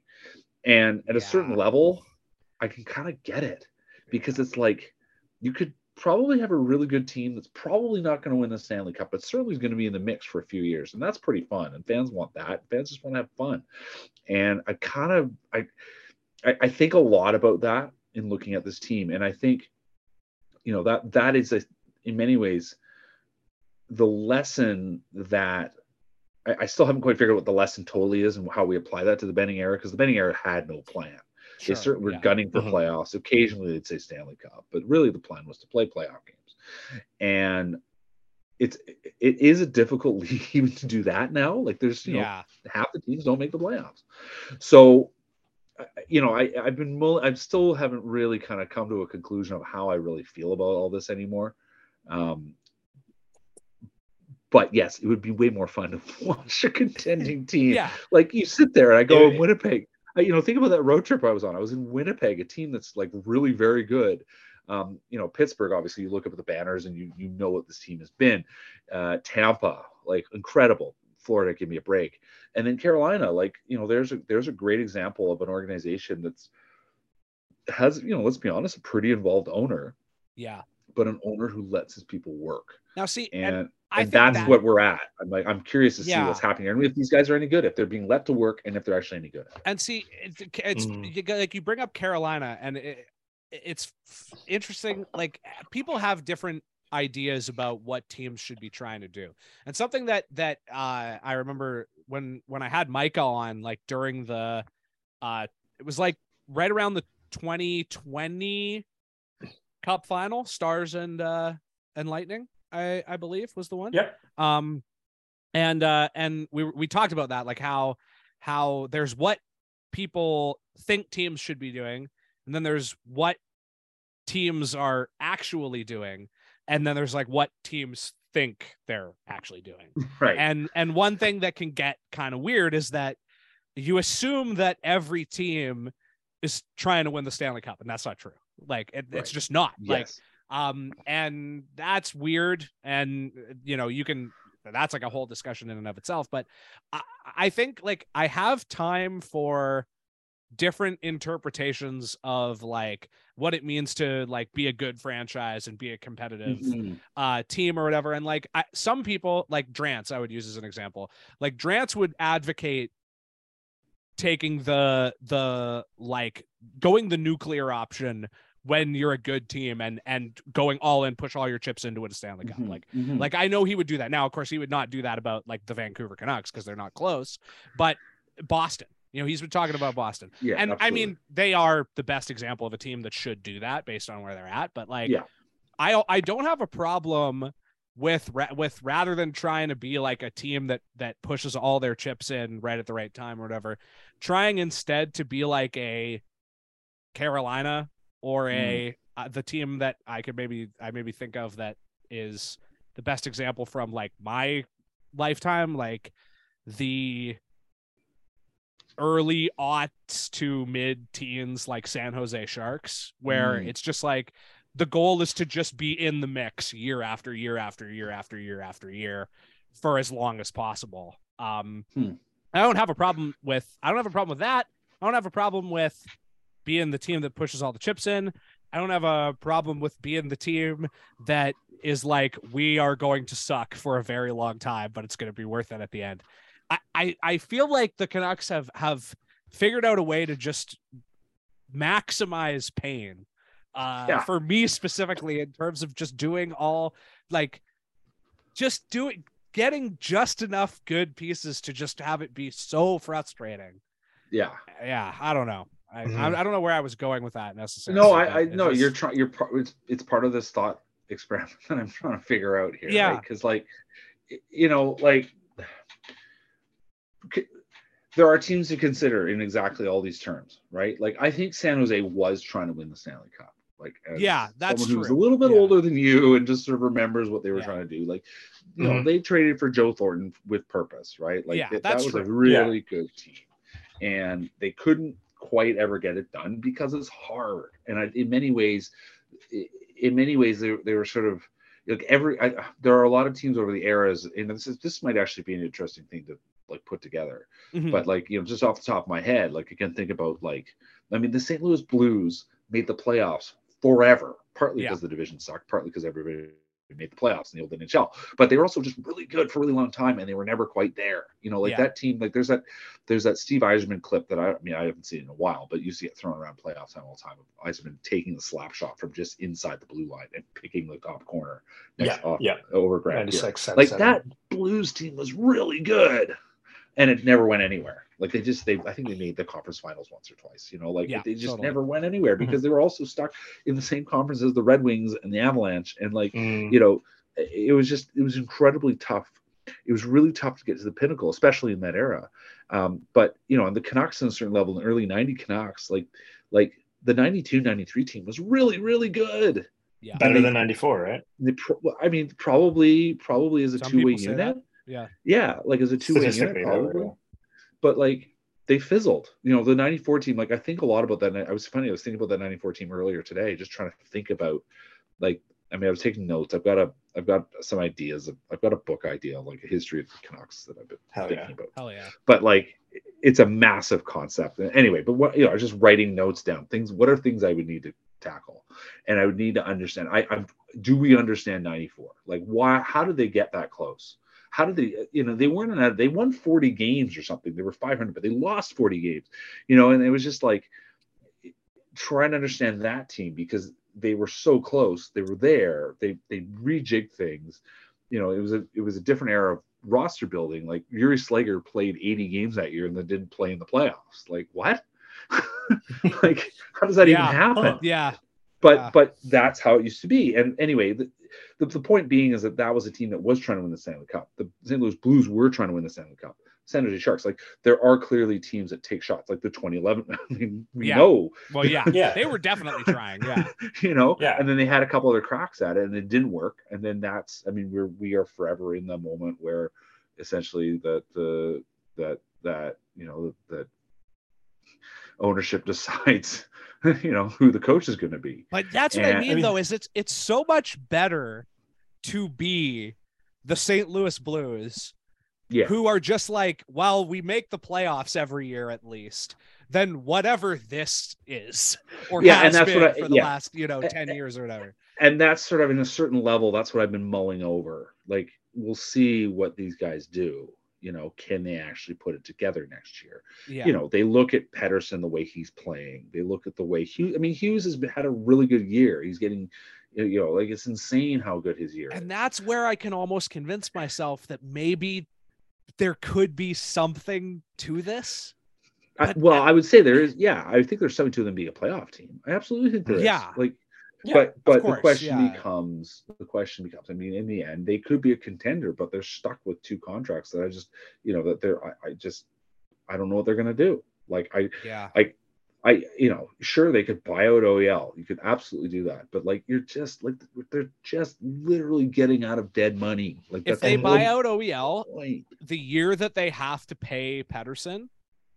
And at a certain level, I can kind of get it because it's like you could probably have a really good team that's probably not going to win the Stanley Cup, but certainly is going to be in the mix for a few years, and that's pretty fun. And fans want that. Fans just want to have fun. And I kind of I, I think a lot about that in looking at this team, and I think, you know, that that is a in many ways the lesson that. I I still haven't quite figured out what the lesson totally is and how we apply that to the Benning era because the Benning era had no plan Sure, they certainly were yeah. gunning for Mhm. playoffs. Occasionally, they'd say Stanley Cup, but really the plan was to play playoff games. And it's it is a difficult league even to do that now. Like there's you know yeah half the teams don't make the playoffs. So you know I I've been mull- I still haven't really kind of come to a conclusion of how I really feel about all this anymore. Um, but yes, it would be way more fun to watch a contending team yeah like you sit there and I go in Winnipeg. You know, think about that road trip I was on. I was in Winnipeg, a team that's like really very good. Um, you know, Pittsburgh, obviously, you look up at the banners and you you know what this team has been. Uh, Tampa, like incredible. Florida, give me a break. And then Carolina, like you know, there's a there's a great example of an organization that's has you know, let's be honest, a pretty involved owner, yeah but an owner who lets his people work. now see And and I and that's that- what we're at. I'm like, I'm curious to see Yeah. what's happening here, and if these guys are any good, if they're being let to work, and if they're actually any good. and see it's, it's Mm. you like you bring up carolina and it, it's interesting like people have different ideas about what teams should be trying to do and something that that uh i remember when when i had micah on like during the uh it was like right around the 2020 cup final stars and uh and lightning i i believe was the one Yep. um and uh and we we talked about that like how how there's what people think teams should be doing and then there's what teams are actually doing and then there's like what teams think they're actually doing Right. and and one thing that can get kind of weird is that you assume that every team is trying to win the Stanley Cup and that's not true like it, it's just not like yes. Um and that's weird and you know you can that's like a whole discussion in and of itself but i i think like i have time for different interpretations of like what it means to like be a good franchise and be a competitive Mhm. uh team or whatever and like I, some people like Drance I would use as an example like Drance would advocate taking the the like going the nuclear option when you're a good team and and going all in push all your chips into it a Stanley Cup Mhm. like Mhm. like I know he would do that now of course he would not do that about like the Vancouver Canucks because they're not close but Boston You know, he's been talking about Boston. Yeah, and I mean, they are the best example of a team that should do that based on where they're at. But like, Yeah. I I don't have a problem with with rather than trying to be like a team that that pushes all their chips in right at the right time or whatever, trying instead to be like a Carolina or a uh, the team that I could maybe I maybe think of that is the best example from like my lifetime, like the early aughts to mid teens, like San Jose Sharks, where Mm. it's just like the goal is to just be in the mix year after year after year after year after year for as long as possible. Um, Hmm. I don't have a problem with I don't have a problem with that. I don't have a problem with being the team that pushes all the chips in. I don't have a problem with being the team that is like we are going to suck for a very long time, but it's going to be worth it at the end. I, I I feel like the Canucks have have figured out a way to just maximize pain. Uh, Yeah. for me specifically, in terms of just doing all like just doing getting just enough good pieces to just have it be so frustrating. yeah. Yeah, I don't know. I, Mhm. I, I don't know where I was going with that necessarily. No, I, I no, just- you're trying. You're. It's, it's part of this thought experiment that I'm trying to figure out here. Yeah. Because like, you know, like there are teams to consider in exactly all these terms, right? Like I think San Jose was trying to win the Stanley Cup. Like Yeah, that's someone who's a little bit Yeah. older than you and just sort of remembers what they were Yeah. trying to do. Like, you know, Mhm. they traded for Joe Thornton with purpose, right? Like Yeah, that, that's that was a true. really good team, and they couldn't quite ever get it done because it's hard. And I, in many ways, in many ways, they, they were sort of like every. I, there are a lot of teams over the eras, and this is this might actually be an interesting thing to like put together Mhm. but like you know just off the top of my head like can think about like i mean the st louis blues made the playoffs forever partly Yeah. because the division sucked partly because everybody made the playoffs in the old nhl but they were also just really good for a really long time and they were never quite there you know like Yeah. that team like there's that there's that steve Yzerman clip that i, I mean i haven't seen in a while but you see it thrown around playoff time all the time of Yzerman taking the slap shot from just inside the blue line and picking the top corner next Yeah, off yeah. over Grant. 96, like 77. that blues team was really good and it never went anywhere like they just they i think they made the conference finals once or twice you know like Yeah, they just totally. never went anywhere because they were also stuck in the same conference as the red wings and the avalanche and like Mm, you know it was just it was incredibly tough it was really tough to get to the pinnacle especially in that era um, but you know on the canucks on a certain level the early 90 canucks like like the 92 93 team was really really good yeah. better they- than 94, right? they pro- i mean probably probably as a Some two-way people say unit that. Yeah. yeah like as a two-way unit Statistically, probably yeah. but like they fizzled. You know, the 94 team, like I think a lot about that. I was funny, I was thinking about that 94 team earlier today, just trying to think about like I mean, I was taking notes. I've got a I've got some ideas. I've got a book idea, like a history of the Canucks that I've been Hell thinking yeah. about. Hell yeah. But like it's a massive concept. Anyway, but what you know, I was just writing notes down. Things what are things I would need to tackle? And I would need to understand. I I'm do we understand 94? Like why how did they get that close? How did they you know they weren't in that they won 40 games or something they were 500 but they lost 40 games you know and it was just like trying to understand that team because they were so close they were there they they rejigged things you know it was a it was a different era of roster building like Jiri Slegr played 80 games that year and then didn't play in the playoffs like what like how does that Yeah. even happen Huh. Yeah. but Yeah. but that's how it used to be. And anyway, the, the, the point being is that that was a team that was trying to win the Stanley Cup. The St. Louis Blues were trying to win the Stanley Cup. San Jose Sharks, like there are clearly teams that take shots, like the 2011. I mean, we Yeah. know, Well, yeah. Yeah. They were definitely trying. Yeah. you know, Yeah. and then they had a couple other cracks at it, and it didn't work. And then that's, I mean, we're we are forever in the moment where essentially that the that that you know that ownership decides, you know, who the coach is going to be. But that's what I mean, I mean- though, is it's it's so much better to be the St. Louis Blues, Yeah. who are just like, well, we make the playoffs every year at least, than whatever this is, or Yeah, has and that's been what I- for the yeah. last, you know, ten years or whatever. and that's sort of in a certain level that's what i've been mulling over like we'll see what these guys do you know can they actually put it together next year Yeah. you know they look at Pettersson the way he's playing they look at the way hughes i mean hughes has had a really good year he's getting you know like it's insane how good his year and is. that's where I can almost convince myself that maybe there could be something to this. I, well, I would say there is. Yeah, I think there's something to them being a playoff team. I absolutely think there is. Yeah. like, Yeah, but but course, the question yeah. becomes the question becomes. I mean, in the end, they could be a contender, but they're stuck with two contracts that I just, you know, that they're. I, I just, I don't know what they're gonna do. Like I, Yeah. I, I you know, sure they could buy out OEL. You could absolutely do that, but like you're just like they're just literally getting out of dead money. Like If they buy out OEL, point. the year that they have to pay Pettersson,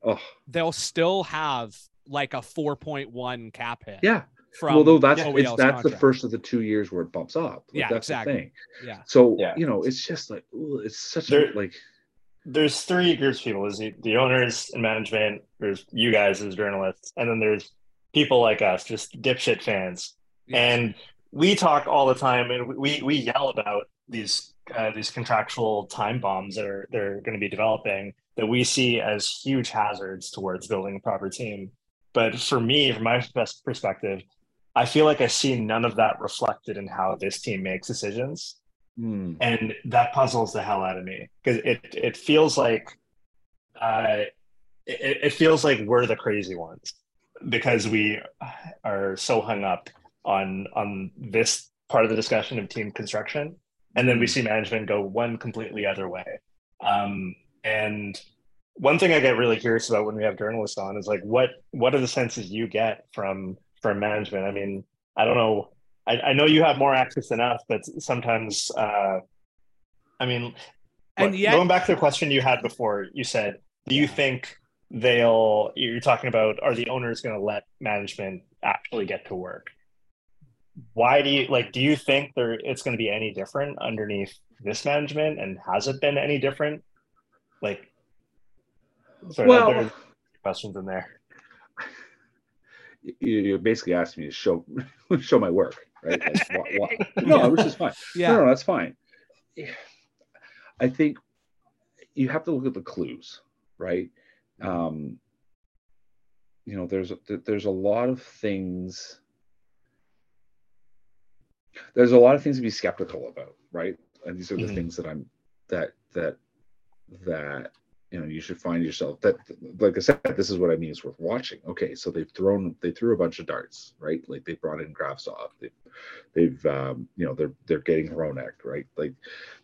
Oh they'll still have like a 4.1 cap hit. yeah. From well, though that's OEL's it's, that's the first of the two years where it bumps up. Like, Yeah, that's exactly. the thing. Yeah. So Yeah. you know, it's just like ooh, it's such There- a like there's three groups of people: there's the, the owners and management, there's you guys as journalists, and then there's people like us, just dipshit fans. Yeah. And we talk all the time, and we we yell about these uh, these contractual time bombs that are they're going to be developing that we see as huge hazards towards building a proper team. But for me, from my best perspective, I feel like I see none of that reflected in how this team makes decisions. Hmm, and that puzzles the hell out of me because it it feels like uh it, it feels like we're the crazy ones because we are so hung up on on this part of the discussion of team construction. And then we see management go one completely other way. Um and one thing i get really curious about when we have journalists on is like what what are the senses you get from from management i mean i don't know I, I know you have more access than us, but sometimes, uh, I mean, And yet- going back to the question you had before, you said, do you think they'll, you're talking about, are the owners going to let management actually get to work? Why do you, like, do you think there, it's going to be any different underneath this management? And has it been any different? Like, sorry, Well- there's questions in there. You, you basically asked me to show show my work, right? Like, wha- wha- no, which is fine. yeah. No, no, that's fine. I think you have to look at the clues, right? Um, you know, there's there's a lot of things. There's a lot of things to be skeptical about, right? And these are the Mhm. things that I'm that that that you know you should find yourself that like i said this is what i mean is worth watching. Okay so they've thrown they threw a bunch of darts right? Like they brought in Kravtsov. they've they've um you know they're they're getting Hronek, right? Like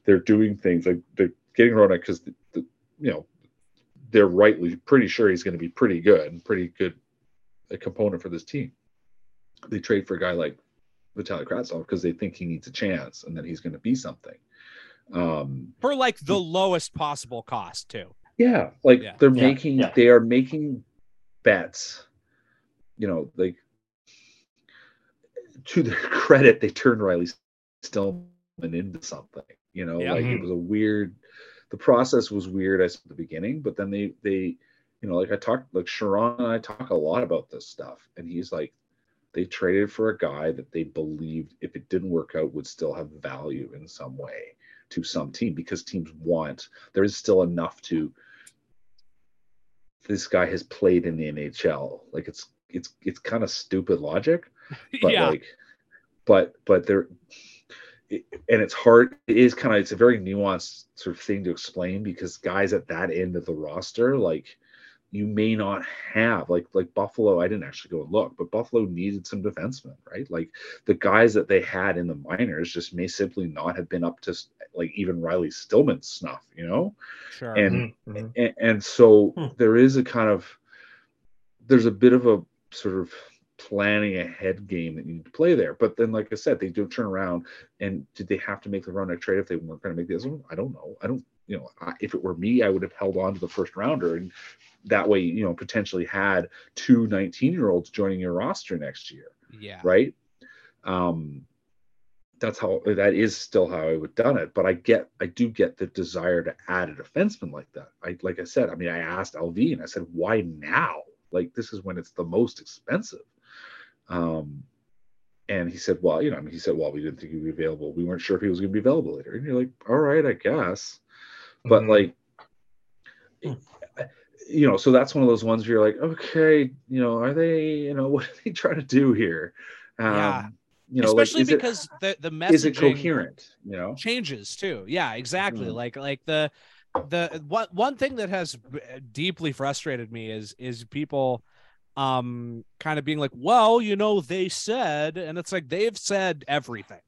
they're doing things like they're getting Hronek because the, the, you know they're rightly pretty sure he's going to be pretty good and pretty good a component for this team. They trade for a guy like Vitaly Kravtsov because they think he needs a chance and that he's going to be something. Um For like the lowest possible cost, too. Yeah, like Yeah. they're Yeah, making yeah. they are making bets. You know, like to their credit, they turned Riley Stillman into something. You know, Yeah. like it Mhm. was a weird. The process was weird as at the beginning, but then they they, you know, like I talked like Sharon and I talk a lot about this stuff, and he's like, they traded for a guy that they believed if it didn't work out would still have value in some way to some team because teams want there is still enough to this guy has played in the NHL like it's it's it's kind of stupid logic but yeah. like but but there it, and it's hard it is kind of it's a very nuanced sort of thing to explain because guys at that end of the roster like you may not have like like buffalo i didn't actually go and look but buffalo needed some defensemen right like the guys that they had in the minors just may simply not have been up to like even riley stillman's snuff you know sure. and Mhm, mhm. and, and so Hmm. there is a kind of there's a bit of a sort of planning ahead game that you need to play there but then like i said they do turn around and did they have to make the Hronek trade if they weren't going to make this one i don't know i don't you know if it were me i would have held on to the first rounder. And that way you know potentially had two 19 year olds joining your roster next year yeah. right? Um that's how that is still how i would done it. But i get i do get the desire to add a defenseman like that. I like i said i mean i asked Allvin and i said why now? Like this is when it's the most expensive. Um and he said well you know I mean, he said well we didn't think he'd be available. We weren't sure if he was going to be available later. And you're like all right i guess but Mhm. like Hmm. you know so that's one of those ones where you're like okay you know are they you know what are they trying to do here um Yeah. you know Especially like, is it- because the the is it coherent you know changes too. Yeah, exactly. Mhm. Like like the the one one thing that has deeply frustrated me is is people um kind of being like well you know they said and it's like they've said everything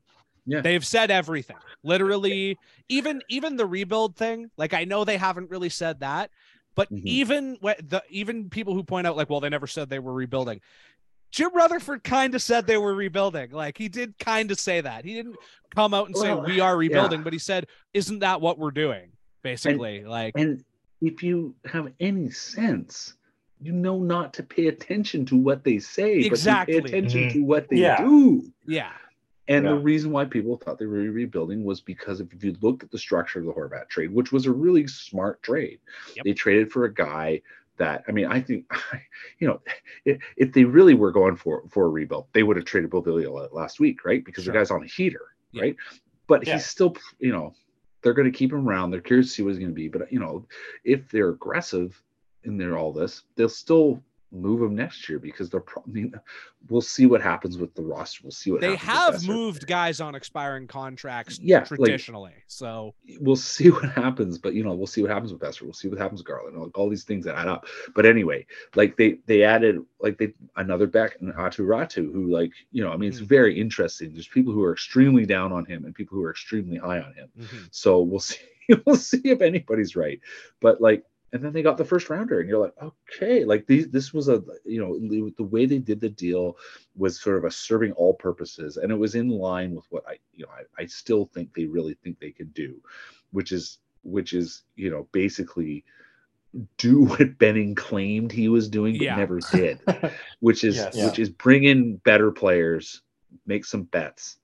Yeah. they've said everything literally even even the rebuild thing like i know they haven't really said that but Mhm. even when the even people who point out like well they never said they were rebuilding Jim Rutherford kind of said they were rebuilding. Like he did kind of say that. He didn't come out and say Well, we are yeah. rebuilding, but he said, "Isn't that what we're doing?" Basically, like And if you have any sense, you know not to pay attention to what they say, Exactly. but to pay attention Mhm. to what they Yeah. do. yeah, And Yeah. the reason why people thought they were rebuilding was because if you looked at the structure of the Horvat trade, which was a really smart trade, Yep. they traded for a guy that I mean, I think you know, if, if they really were going for for a rebuild, they would have traded Bovilio last week, right? Because Sure. the guy's on a heater, Yeah. right? But Yeah. he's still, you know, they're going to keep him around. They're curious to see what he's going to be. But you know, if they're aggressive in their all this, they'll still move him next year because they're probably. We'll see what happens with the roster. We'll see what they have moved guys on expiring contracts Yeah, like- traditionally. so we'll see what happens, but you know, we'll see what happens with Boeser. We'll see what happens with Garland. Like all these things that add up. But anyway, like they they added like they another back in Aatu Räty, who like you know, I mean, it's Mhm. very interesting. There's people who are extremely down on him and people who are extremely high on him. So we'll see. We'll see if anybody's right. But like, and then they got the first rounder, and you're like, okay, like these. This was a you know the- the way they did the deal was sort of a serving all purposes, and it was in line with what I you know I, I still think they really think they can do, which is which is you know basically do what Benning claimed he was doing but Yeah. never did which is Yes. which is bring in better players, make some bets,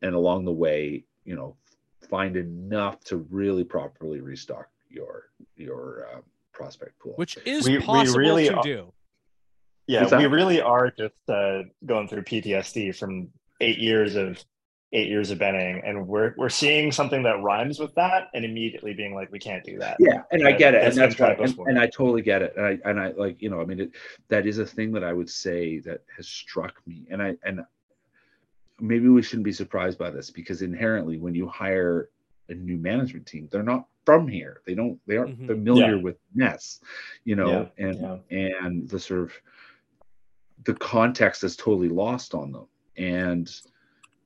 and along the way, you know, find enough to really properly restock your your um, prospect pool. which is We- we possible really to are- do. Yeah, What's that? we really are just uh, going through PTSD from eight years of eight years of Benning, and we're we're seeing something that rhymes with that, and immediately being like, we can't do that. yeah, and I get it, that's and that's been why, and, and I totally get it, and I and I like you know, I mean, it, that is a thing that I would say that has struck me, and I and maybe we shouldn't be surprised by this because inherently, when you hire a new management team, they're not from here. They don't. They aren't Mhm. familiar Yeah. with Ness, you know, Yeah, and yeah. and the sort of the context is totally lost on them and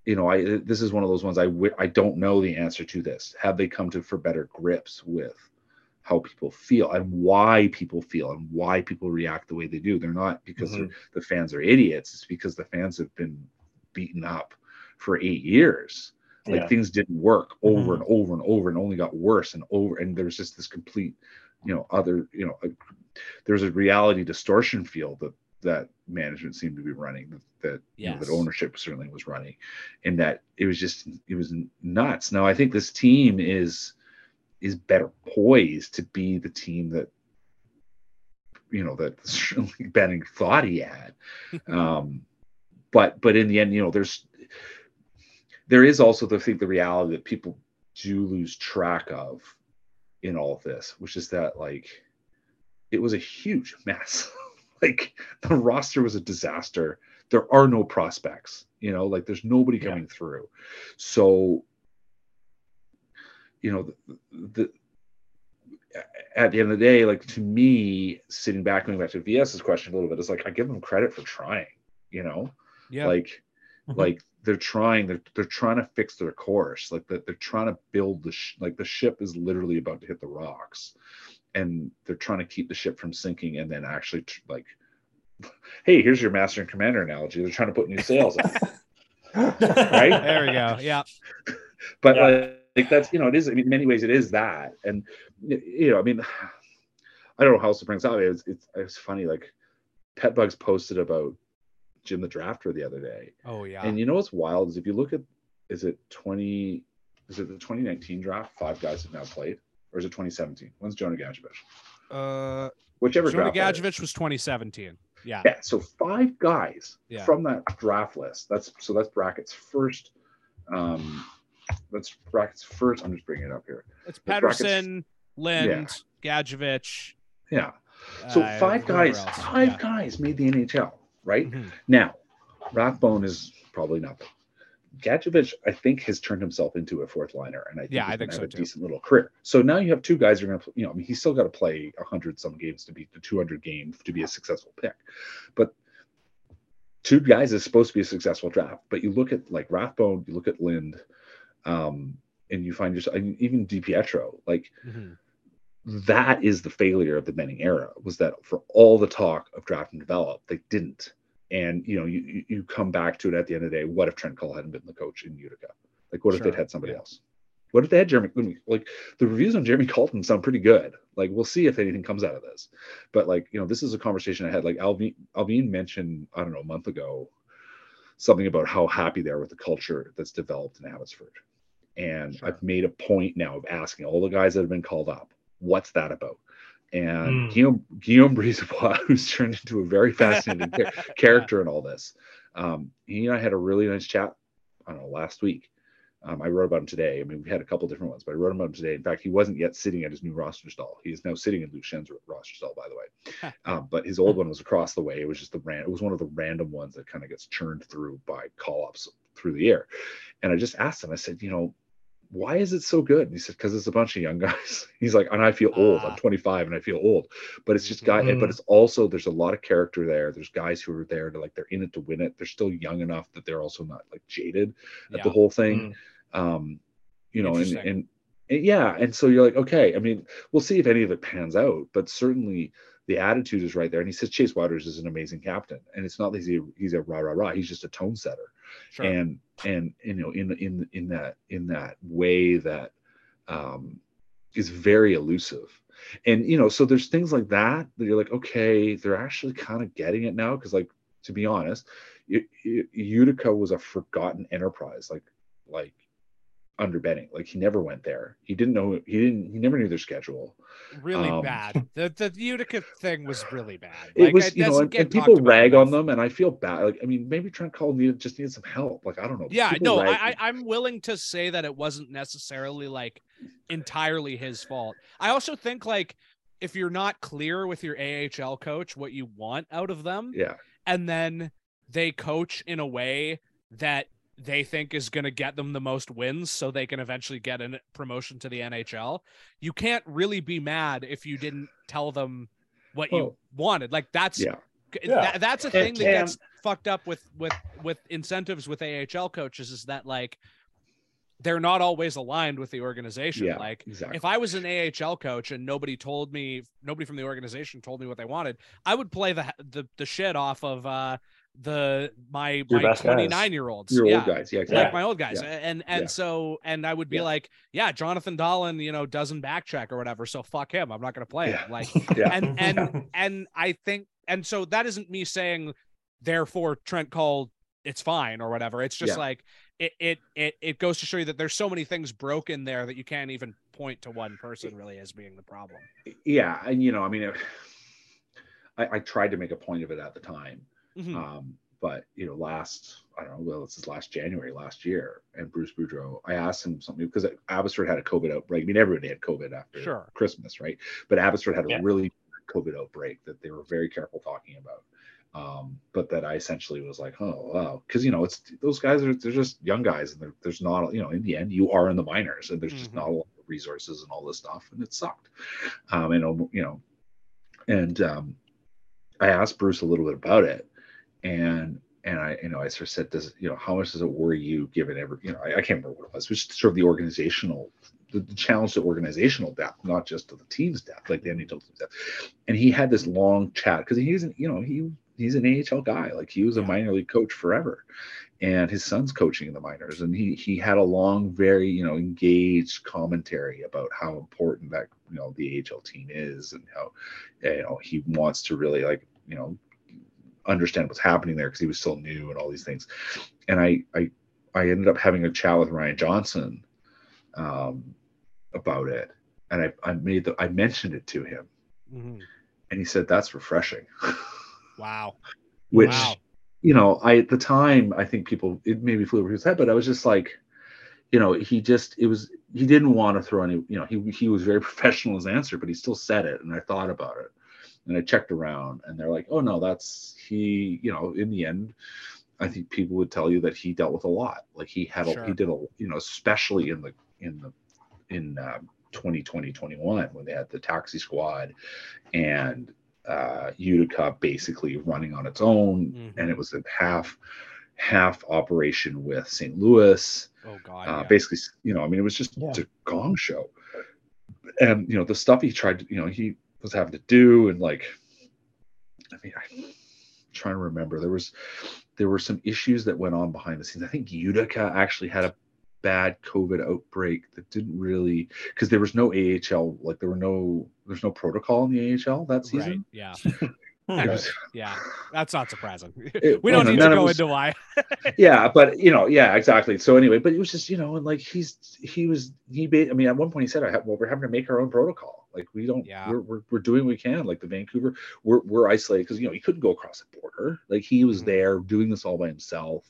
you know i this is one of those ones i i don't know the answer to this have they come to for better grips with how people feel and why people feel and why people react the way they do they're not because they're- the fans are idiots it's because the fans have been beaten up for eight years like Yeah. things didn't work over and over and over and only got worse and over and there's just this complete you know other you know there's a reality distortion field that that management seemed to be running that, that you know, that ownership certainly was running and that it was just it was nuts. Now i think this team is is better poised to be the team that you know that certainly Benning thought he had. Um but but in the end you know there's there is also the thing the reality that people do lose track of in all of this which is that like it was a huge mess like the roster was a disaster there are no prospects you know like there's nobody Yeah. coming through so you know the, the at the end of the day like to me sitting back going back to vs's question a little bit it's like i give them credit for trying you know Yeah. like Mhm. like they're trying they're, they're trying to fix their course like that they're trying to build the sh- like the ship is literally about to hit the rocks and they're trying to keep the ship from sinking and then actually tr- like hey here's your master and commander analogy they're trying to put new sails on right? there we go. Yeah. but Yeah. like, like that's you know it is in many ways it is that and you know i mean i don't know how else to bring this up it's it's, it's funny like pet bugs posted about jim the drafter the other day Oh yeah. and you know what's wild is if you look at is it 20 is it the 2019 draft five guys have now played or is it 2017 when's jonah Gadjovich uh, whichever Jonah draft. Gadjovich was 2017. Yeah. yeah so five guys Yeah. from that draft list that's so that's brackets first um that's brackets first i'm just bringing it up here It's Pettersson, Lind, Gadjovich. yeah so uh, five guys five Yeah. guys made the nhl right Mhm. Now, Rathbone is probably nothing. Gadjovich, I think, has turned himself into a fourth liner, and I think Yeah, he's I think so have a too. decent little career. So now you have two guys who are going to, you know, I mean, he's still got to play hundred some games to beat the 200 game to be a successful pick, but two guys is supposed to be a successful draft. But you look at like Rathbone, you look at Lind, um, and you find yourself, even DiPietro, like Mhm. That is the failure of the Benning era was that for all the talk of draft and develop, they didn't. And you know, you you- come back to it at the end of the day. What if Trent Cull hadn't been the coach in Utica? Like, what if they'd had somebody yeah. else? What if they had Jeremy? Like the reviews on Jeremy Colliton sound pretty good. Like we'll see if anything comes out of this. But like you know, this is a conversation I had. Like Allvin Allvin mentioned, I don't know, a month ago, something about how happy they are with the culture that's developed in Abbotsford. And Sure. I've made a point now of asking all the guys that have been called up, what's that about? And Mm. Guillaume Guillaume Brisebois, who's turned into a very fascinating char- character in all this. Um, he and I had a really nice chat. I don't know last week. Um, I wrote about him today. I mean, we had a couple different ones, but I wrote about him today. In fact, he wasn't yet sitting at his new roster stall. He is now sitting in Luke Schenn's roster stall, by the way. Um, but his old one was across the way. It was just the ran. It was one of the random ones that kind of gets churned through by call ups through the year. And I just asked him. I said, you know, why is it so good? And he said, because it's a bunch of young guys. He's like, and I feel old. Ah. I'm 25 and I feel old. But it's just guy. Mhm. But it's also there's a lot of character there. There's guys who are there to like they're in it to win it. They're still young enough that they're also not like jaded at the whole thing. Um, you know, and, and and yeah, and so you're like, okay. I mean, we'll see if any of it pans out, but certainly the attitude is right there. And he says Chase Wouters is an amazing captain, and it's not that he's a, he's a rah rah rah. He's just a tone setter Sure. and and you know in in in that in that way that um is very elusive. And you know so there's things like that that you're like okay they're actually kind of getting it now. Because like to be honest U- U- utica was a forgotten enterprise. Like like under Benning. like he never went there he didn't know he didn't he never knew their schedule really um, bad. The the Utica thing was really bad. it Like, was you know and, and people rag on them and i feel bad like i mean maybe trent Cull needed just needed some help like i don't know Yeah, People no, I, I I'm willing to say that it wasn't necessarily like entirely his fault. I also think like if you're not clear with your AHL coach what you want out of them, yeah and then they coach in a way that they think is going to get them the most wins so they can eventually get a promotion to the NHL. You can't really be mad if you didn't tell them what you wanted. Like that's yeah Yeah. that- that's a And- thing that and- gets fucked up with with with incentives with AHL coaches is that like they're not always aligned with the organization. yeah Like exactly if I was an AHL coach and nobody told me, nobody from the organization told me what they wanted, I would play the the, the shit off of uh the my Your my 29 year olds. your yeah. old guys yeah exactly. Like my old guys, Yeah. and and Yeah. so and I would be Yeah. like, yeah, Jonathan Dolan, you know, doesn't backtrack or whatever, so fuck him. I'm not gonna play Yeah. him. Like, yeah and and and I think, and so that isn't me saying, therefore Trent called it's fine or whatever. It's just Yeah. like it it it it goes to show you that there's so many things broken there that you can't even point to one person really as being the problem. yeah and you know i mean it, I, I tried to make a point of it at the time Mhm. um but you know last i don't know well this is last january last year and bruce boudreau i asked him something because abbotsford had a covid outbreak i mean everybody had covid after Sure. christmas right but abbotsford had a really covid outbreak that they were very careful talking about um, but that I essentially was like, oh wow, because you know it's those guys are they're just young guys, and there's not you know in the end you are in the minors, and there's just Mhm. not a lot of resources and all this stuff, and it sucked. Um, and you know, and um, I asked Bruce a little bit about it, and and I you know I sort of said, does you know how much does it worry you given every you know I, I can't remember what it was, which sort of the organizational the, the challenge to organizational depth, not just to the team's depth, like the NHL team's depth. And he had this long chat because he's an you know he he's an AHL guy, like he was a minor league coach forever, and his son's coaching in the minors, and he he had a long, very you know engaged commentary about how important that you know the AHL team is, and how you know he wants to really like you know understand what's happening there because he was still new and all these things. And I I I ended up having a chat with Ryan Johnson um, about it, and I I made the I mentioned it to him, Mhm. and he said that's refreshing, Wow. which Wow. you know I at the time I think people it maybe flew over his head, but I was just like. You know, he just it was he didn't want to throw any, you know, he he was very professional in his answer, but he still said it. And I thought about it and I checked around and they're like, oh no, that's he, you know, in the end, I think people would tell you that he dealt with a lot. Like he had, a, he did a, you know, especially in the in the in um, 2020 21 when they had the taxi squad and uh, Utica basically running on its own, Mhm. and it was a half half operation with St. Louis. Oh God. Uh, yeah. Basically, you know, I mean, it was just Yeah. a gong show, and you know the stuff he tried, to, you know, he was having to do, and like, I mean, I'm trying to remember there was there were some issues that went on behind the scenes. I think Utica actually had a bad COVID outbreak that didn't really because there was no AHL, like there were no there's no protocol in the AHL that Right. season. Yeah. Was- Yeah. That's not surprising. It- we don't no, need to go us- into why. yeah, but you know, yeah, exactly. So anyway, but it was just you know, and like he's he was he. Ba- I mean, at one point he said, "I have well, we're having to make our own protocol. Like we don't, Yeah. we're, we're we're doing what we can. Like the Vancouver, we're we're isolated because you know he couldn't go across the border. Like he was Mhm. there doing this all by himself.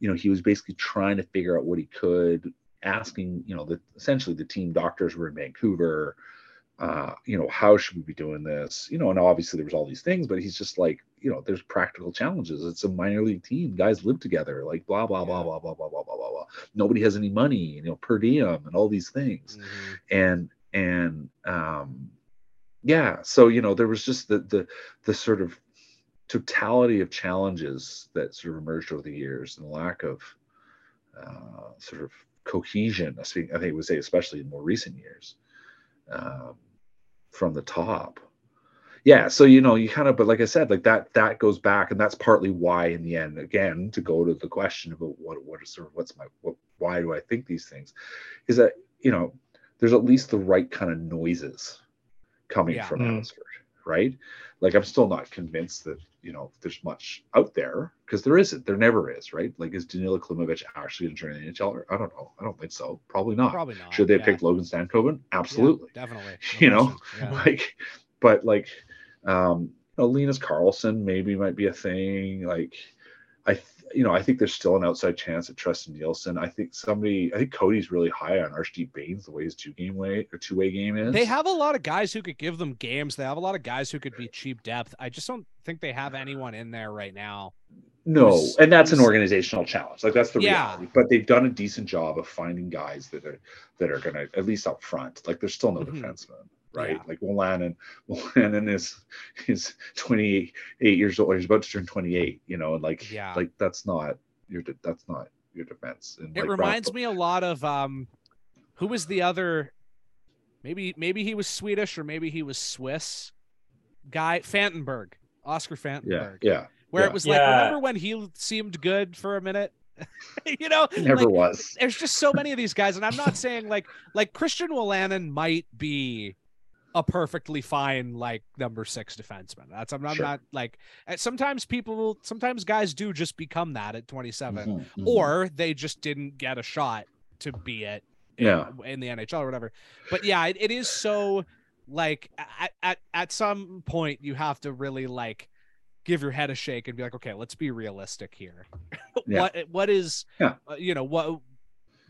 You know, he was basically trying to figure out what he could, asking you know the essentially the team doctors were in Vancouver. Uh, you know, how should we be doing this? You know, and obviously there was all these things, but he's just like, you know, there's practical challenges. It's a minor league team. Guys live together, like blah blah blah blah blah blah blah blah blah blah. Nobody has any money, you know, per diem and all these things. Mhm. And and um yeah, so you know, there was just the the the sort of totality of challenges that sort of emerged over the years and the lack of uh, sort of cohesion. I think I would say, especially in more recent years, um, from the top. Yeah, so you know, you kind of, but like I said, like that that goes back, and that's partly why, in the end, again, to go to the question about what what is sort of what's my what why do I think these things, is that you know, there's at least the right kind of noises coming Yeah. from Mm. Abbotsford, right? Like I'm still not convinced that you know there's much out there because there isn't. There never is, right? Like is Danila Klimovich actually going to join the NHL? I don't know. I don't think so. Probably not. Probably not. Should they have yeah. picked Logan Stankoven? Yeah, Absolutely. definitely. You know. Yeah. Like, but like, um, you know, Linus Karlsson maybe might be a thing. Like, I, th- you know, I think there's still an outside chance at Tristan Nielsen. I think somebody, I think Cody's really high on Arshdeep Bains the way his two game way or two way game is. They have a lot of guys who could give them games. They have a lot of guys who could be cheap depth. I just don't think they have anyone in there right now. No, and that's an organizational challenge. Like that's the Yeah. reality. But they've done a decent job of finding guys that are that are gonna at least up front. Like there's still no Mhm. defenseman, right? Yeah. Like Wolanin, Wolanin is is 28 years old. He's about to turn 28. You know, like Yeah. like that's not your that's not your defense. And It like reminds Ralph- me a lot of um who was the other maybe maybe he was Swedish or maybe he was Swiss guy Fantenberg. Oscar Yeah, Fantenberg. yeah. Where yeah. it was like Yeah. remember when he seemed good for a minute? you know, Never like, was. there's just so many of these guys, and I'm not saying like like Christian Wolanin might be a perfectly fine like number six defenseman. That's I'm, I'm Sure. not like uh, sometimes people sometimes guys do just become that at 27, Mhm, mhm. or they just didn't get a shot to be it. In, Yeah. in the NHL or whatever. But yeah, it, it is so like at, at at some point you have to really like give your head a shake and be like, okay, let's be realistic here. Yeah. what what is Yeah. uh, you know what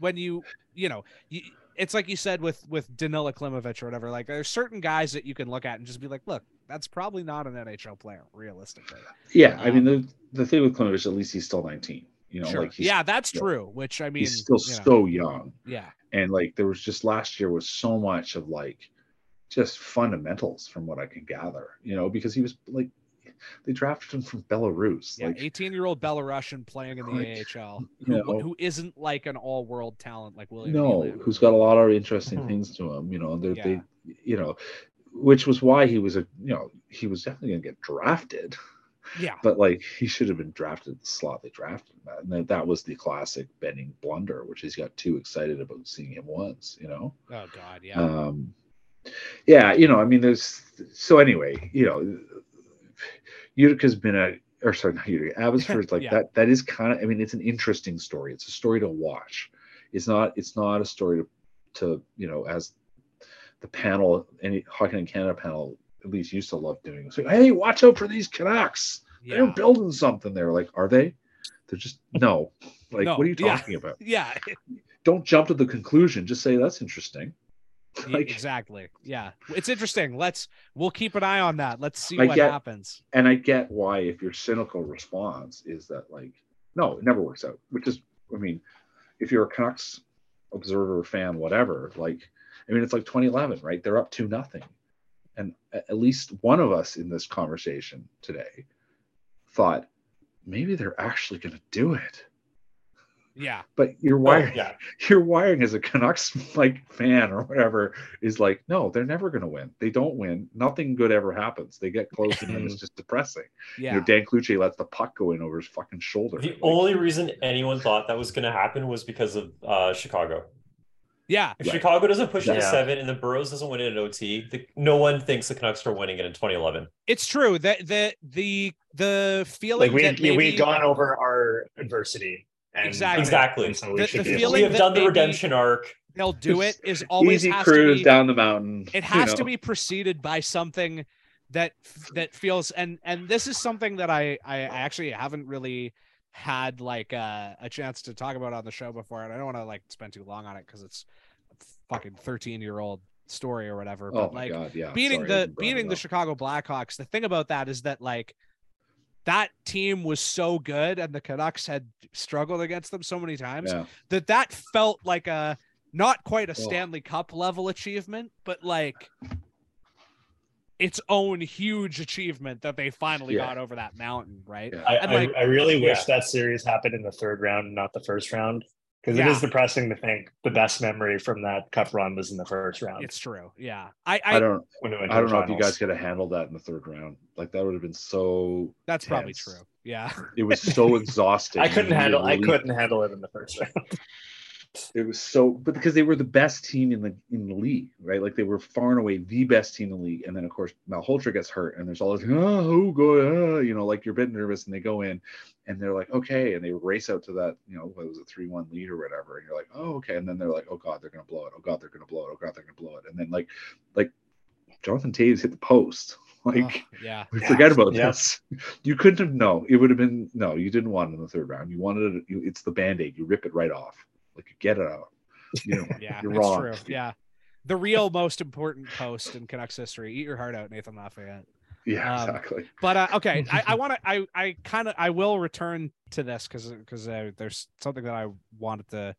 when you you know you, it's like you said with with Danila Klimovich or whatever like there's certain guys that you can look at and just be like look that's probably not an NHL player realistically yeah, I mean um, the the thing with Klimovich, at least he's still 19. You know, sure like he's, yeah that's true which I mean he's still you know, so young. yeah and like there was just last year was so much of like just fundamentals from what I can gather, you know, because he was like they drafted him from Belarus, yeah like 18 year old Belarusian playing in the like, AHL you who, know, who isn't like an all world talent like William no, Nylander. who's got a lot of interesting Mhm. things to him, you know, they're, Yeah. they, you know, which was why he was a, you know, he was definitely gonna get drafted, yeah but like he should have been drafted the slot they drafted him at. and that, that was the classic Benning blunder, which he's got too excited about seeing him once, you know. oh god yeah um yeah you know i mean there's so anyway you know utica's been a or sorry not utica abbotsford's like Yeah. that that is kind of i mean it's an interesting story. It's a story to watch. It's not it's not a story to to you know as the panel any hockey and canada panel at least used to love doing. So hey watch out for these canucks. They're building something there. Like are they? They're just no. Like No, what are you yeah. talking about? Yeah. Don't jump to the conclusion. Just say that's interesting Like- exactly. Yeah. It's interesting. Let's we'll keep an eye on that. Let's see I what get- happens. and I get why if your cynical response is that like No, it never works out. Which is, I mean, if you're a Canucks observer, fan, whatever, like, I mean, it's like 2011, right? They're up to nothing, and at least one of us in this conversation today thought maybe they're actually going to do it. Yeah. But your Oh, wiring, yeah. your wiring as a Canucks like fan or whatever is like, no, they're never going to win. They don't win. Nothing good ever happens. They get close and then it's just depressing. Yeah. You know, Dan Cloutier lets the puck go in over his fucking shoulder. The Like, only reason anyone thought that was going to happen was because of uh, Chicago. yeah. If Right. Chicago doesn't push it to seven and the Burrows doesn't win it in OT, the, no one thinks the Canucks are winning it in 2011. It's true that the the the feeling Like we that maybe, we've gone over our adversity. And, Exactly. Exactly. and so we The- should the be able feeling We have done the redemption arc. they'll do it is always easy has cruise to be, down the mountain. it you has to be preceded by something that that feels and and this is something that I I actually haven't really had like uh, a chance to talk about on the show before and I don't want to like spend too long on it because it's a fucking 13 year old story or whatever Oh but my like god, yeah. beating sorry, the beating the. Chicago Blackhawks. The thing about that is that like that team was so good and the Canucks had struggled against them so many times Yeah. that that felt like a not quite a Oh. Stanley Cup level achievement, but like its own huge achievement that they finally Yeah. got over that mountain, right? Yeah. I, And, I, like- I really wish that series happened in the third round, not the first round, because it Yeah. is depressing to think the best memory from that cup run was in the first round. It's true. Yeah. I, I I, don't when it went I don't the know if you guys could have handled that in the third round. Like that would have been so that's probably true. Yeah. it was so exhausting. I couldn't You handle. I couldn't handle it in the first round. It was so, but because they were the best team in the in the league, right? Like they were far and away the best team in the league. And then of course Malhotra gets hurt, and there's all this, oh, who go, ah," you know, like you're a bit nervous, and they go in, and they're like, okay, and they race out to that, you know, what was it, three one lead or whatever, and you're like, oh, okay, and then they're like, oh god, they're gonna blow it, oh god, they're gonna blow it, oh god, they're gonna blow it, and then like, like Jonathan Toews hit the post, like. Ugh, yeah. We Yeah. forget about Yeah. this. You couldn't have no. It would have been no. You didn't want it in the third round. You wanted it. You, it's the band aid. You rip it right off. Like get it out. You know, Yeah. you're it's wrong. true. Yeah. The real most important post in Canucks history. Eat your heart out, Nathan Lafayette. Yeah, Um, exactly. But uh, okay, I, I want to. I I kind of I will return to this because because uh, there's something that I wanted to.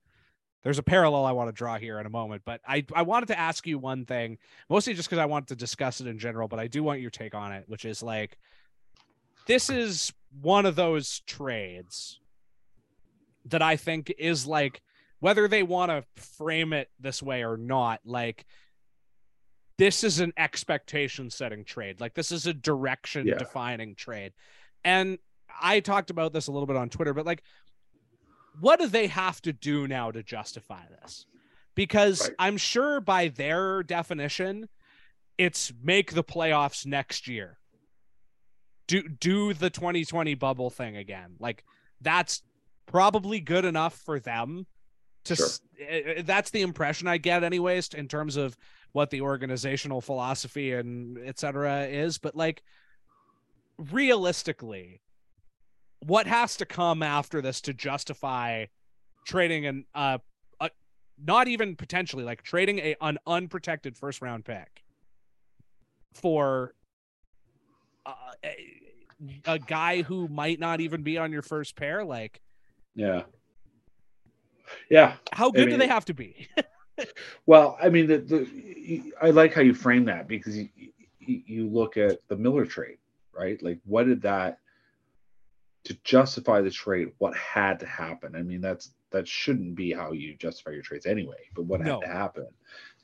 There's a parallel I want to draw here in a moment, but I I wanted to ask you one thing, mostly just because I wanted to discuss it in general, but I do want your take on it, which is like, this is one of those trades that I think is like whether they want to frame it this way or not, like this is an expectation setting trade. Like this is a direction Yeah. defining trade. And I talked about this a little bit on Twitter, but like what do they have to do now to justify this? Because Right. I'm sure by their definition, it's make the playoffs next year. Do do the 2020 bubble thing again. Like that's probably good enough for them to Sure. eh, eh, that's the impression I get anyways in terms of what the organizational philosophy and et cetera is but like realistically what has to come after this to justify trading an uh a, not even potentially like trading a an unprotected first round pick for uh, a, a guy who might not even be on your first pair like Yeah. Yeah. how good do mean- they have to be Well, I mean, the, the I like how you frame that because you, you look at the Miller trade, right? Like, what did that to justify the trade? What had to happen? I mean, that's that shouldn't be how you justify your trades anyway. But what No. had to happen?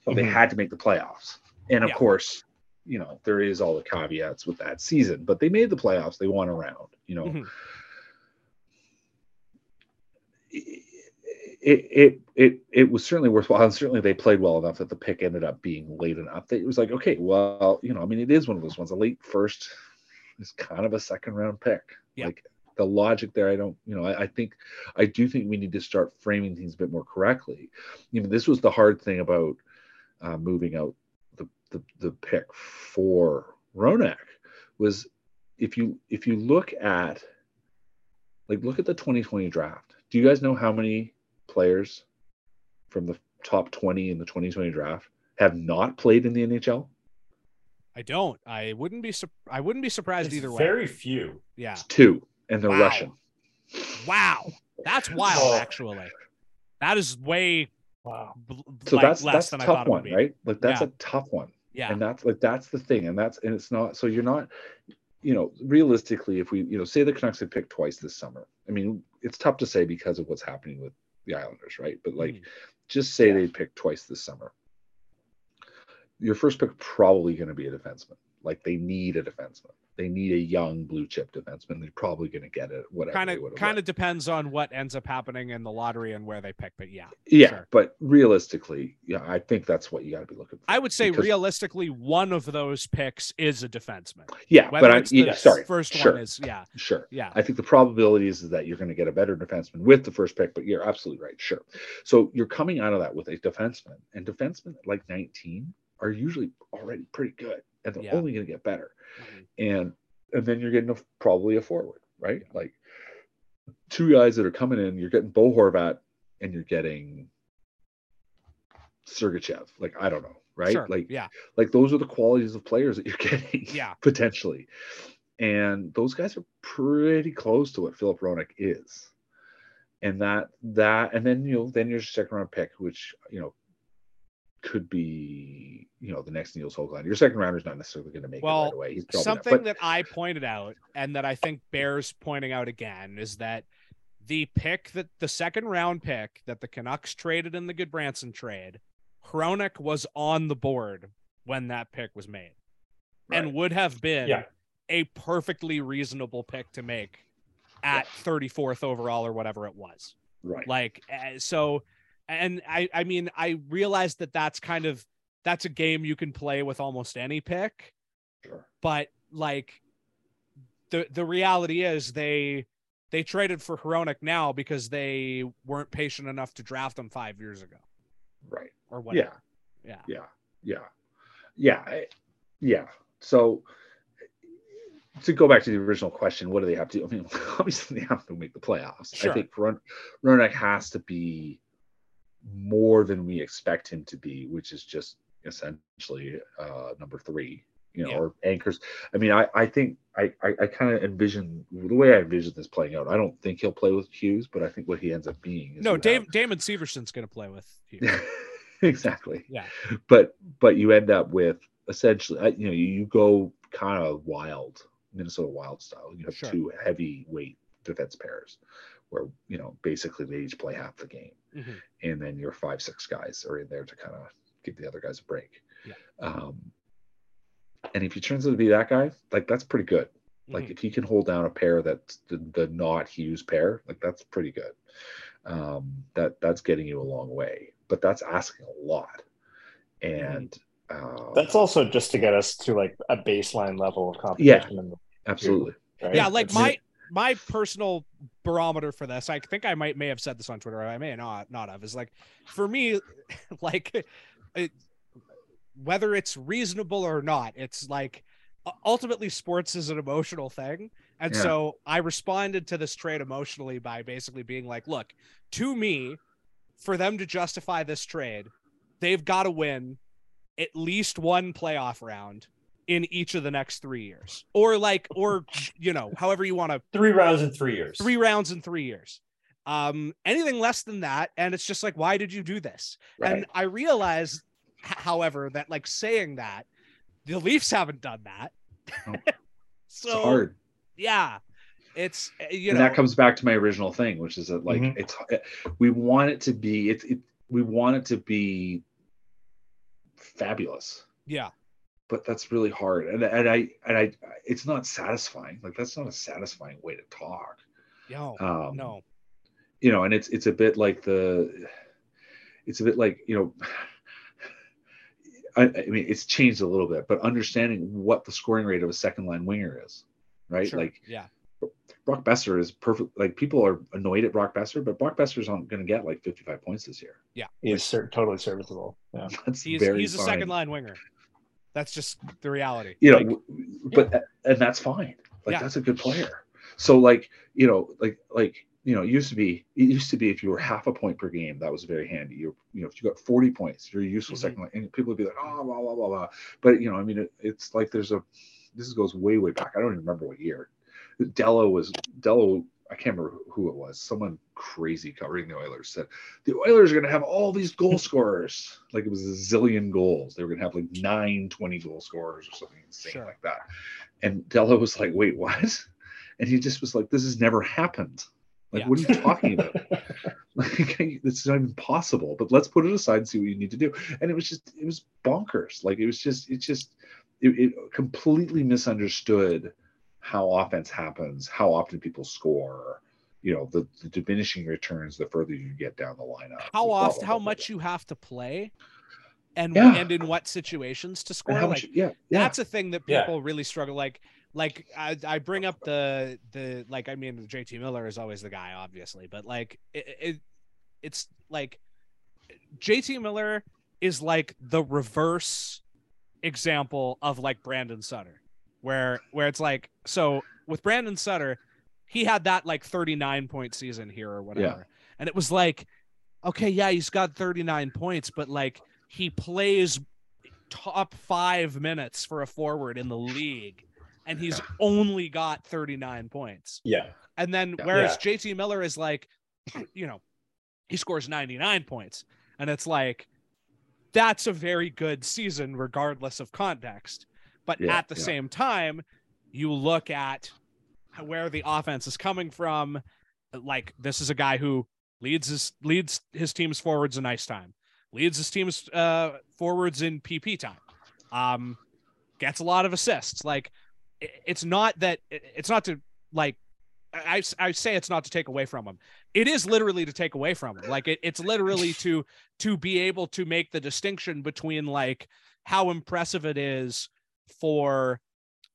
Well, they Mhm. had to make the playoffs, and of Yeah. course, you know there is all the caveats with that season. But they made the playoffs. They won a round. You know. Mhm. it it it it was certainly worthwhile and certainly they played well enough that the pick ended up being late enough that it was like okay well you know i mean it is one of those ones a late first is kind of a second round pick. Yeah. like the logic there i don't you know I, I think i do think we need to start framing things a bit more correctly. You know this was the hard thing about uh, moving out the, the the pick for Hronek was if you if you look at like look at the 2020 draft. Do you guys know how many players from the top 20 in the 2020 draft have not played in the NHL? i don't i wouldn't be sup- i wouldn't be surprised It's either way very few. yeah It's two, and they're Wow. Russian. Wow, that's wild. Oh. Actually, that is way Wow. bl- So like, that's less that's a than I tough one, right? Like that's Yeah. a tough one. Yeah, and that's like that's the thing and that's and it's not so you're not you know realistically if we you know say the canucks had picked twice this summer i mean it's tough to say because of what's happening with the islanders right but like Mhm. just say Yeah. they picked twice this summer your first pick probably going to be a defenseman like they need a defenseman they need a young blue chip defenseman they're probably going to get it whatever kind of kind of depends on what ends up happening in the lottery and where they pick. But yeah, yeah sure. but realistically yeah i think that's what you got to be looking for I would say because- realistically, one of those picks is a defenseman. yeah Whether but i yeah, sorry first sure one is yeah, sure yeah, I think the probability is, is that you're going to get a better defenseman with the first pick, but you're absolutely right. Sure. So you're coming out of that with a defenseman, and defensemen like 19 are usually already pretty good, and they're Yeah. only going to get better. Mhm. And and then you're getting a, probably a forward, right? Like two guys that are coming in. You're getting Bo Horvat, and you're getting Sergachev. Like I don't know, right? Sure. Like yeah, like those are the qualities of players that you're getting Yeah. potentially and those guys are pretty close to what Filip Hronek is and that that and then you know then your second round pick which you know could be you know the next Nils Höglander. Your second rounder is not necessarily going to make it Well, right away. He's probably not, something but that I pointed out and that I think bears pointing out again is that the pick that the second round pick that the Canucks traded in the Gudbranson trade, Hronek was on the board when that pick was made and would have been Yeah. a perfectly reasonable pick to make at 34th overall or whatever it was. right. Like uh, so and I I mean I realized that that's kind of that's a game you can play with almost any pick Sure. but like the the reality is they they traded for Hronek now because they weren't patient enough to draft him 5 years ago Right. or whatever. Yeah. Yeah. Yeah. Yeah. I- Yeah. So to go back to the original question, what do they have to do? I mean, obviously they have to make the playoffs. Sure. I think Ron, Hronek has to be more than we expect him to be, which is just essentially uh, number three, you know, Yeah. or anchors. I mean, I, I think I, I, I kind of envision the way I envision this playing out. I don't think he'll play with Hughes, but I think what he ends up being is No, Dave, Damon Severson's going to play with you. exactly. Yeah. But but you end up with essentially, uh, you know, you, you go kind of wild, Minnesota Wild style. You have Sure. two heavyweight defense pairs, where you know basically they each play half the game, Mhm. and then your five six guys are in there to kind of give the other guys a break. Yeah. Um, and if he turns out to be that guy, like that's pretty good. Like Mhm. if he can hold down a pair that's the, the not Hughes pair, like that's pretty good. Um, that that's getting you a long way, but that's asking a lot. And uh, That's also just to get us to like a baseline level of Yeah. competition. in the- absolutely right? yeah, like my my personal barometer for this, I think I might may have said this on Twitter, I may not not have, is like for me, like it, whether it's reasonable or not, it's like ultimately sports is an emotional thing. And Yeah. so I responded to this trade emotionally by basically being like, look, to me, for them to justify this trade, they've got to win at least one playoff round in each of the next three years. Or like, or you know, however you want to Three rounds in three years. three rounds in three years. Um, anything less than that, and it's just like, why did you do this? right. And I realized, however, that like saying that, the Leafs haven't done that. No. so it's hard. yeah, it's uh, you and know, that comes back to my original thing, which is that like Mhm. it's we want it to be it, it we want it to be fabulous, yeah, but that's really hard. And and I and I it's not satisfying. Like that's not a satisfying way to talk. no, Um, no, you know, and it's it's a bit like the it's a bit like you know. I, I mean, it's changed a little bit, but understanding what the scoring rate of a second line winger is, right? sure, Like yeah, Brock Boeser is perfect. Like people are annoyed at Brock Boeser, but Brock Boeser's not going to get like 55 points this year. Yeah, he's cer- totally serviceable. Yeah. That's he's very he's a second line winger. That's just the reality. You know, Like, but and that's fine. Like Yeah. that's a good player. So like you know, like like you know, it used to be it used to be if you were half a point per game, that was very handy. You you know, if you got 40 points, you're a useful Mhm. second line, and people would be like, oh, blah blah blah blah. But you know, I mean, it, it's like there's a this goes way way back. I don't even remember what year. Dello was Dello. I can't remember who it was. Someone crazy covering the Oilers said the Oilers are going to have all these goal scorers. Like it was a zillion goals. They were going to have like nine 20 goal scorers or something insane Sure. like that. And Della was like, wait, what? And he just was like, this has never happened. Like, Yeah. what are you talking about? like, it's not even possible. But let's put it aside and see what you need to do. And it was just, it was bonkers. Like, it was just, it just, it, it completely misunderstood how offense happens, how often people score, you know, the, the diminishing returns the further you get down the lineup. how often blah, how blah, much blah. you have to play and Yeah. and in what situations to score and like much, yeah, yeah. that's a thing that Yeah. people really struggle like like I, I bring up the the like i mean jt miller is always the guy obviously but like it, it it's like jt miller is like the reverse example of like brandon sutter where where it's like so with brandon sutter he had that like 39 point season here or whatever. And it was like okay yeah he's got 39 points but like he plays top five minutes for a forward in the league and he's only got 39 points. Yeah. and then Yeah. whereas jt miller is like you know he scores 99 points. And it's like that's a very good season regardless of context but Yeah, at the yeah. same time you look at where the offense is coming from. Like this is a guy who leads his leads his team's forwards in ice time leads his team's uh forwards in pp time um gets a lot of assists. Like it's not that it's not to like I, I say it's not to take away from him. It is literally to take away from him. Like it, it's literally to to be able to make the distinction between like how impressive it is for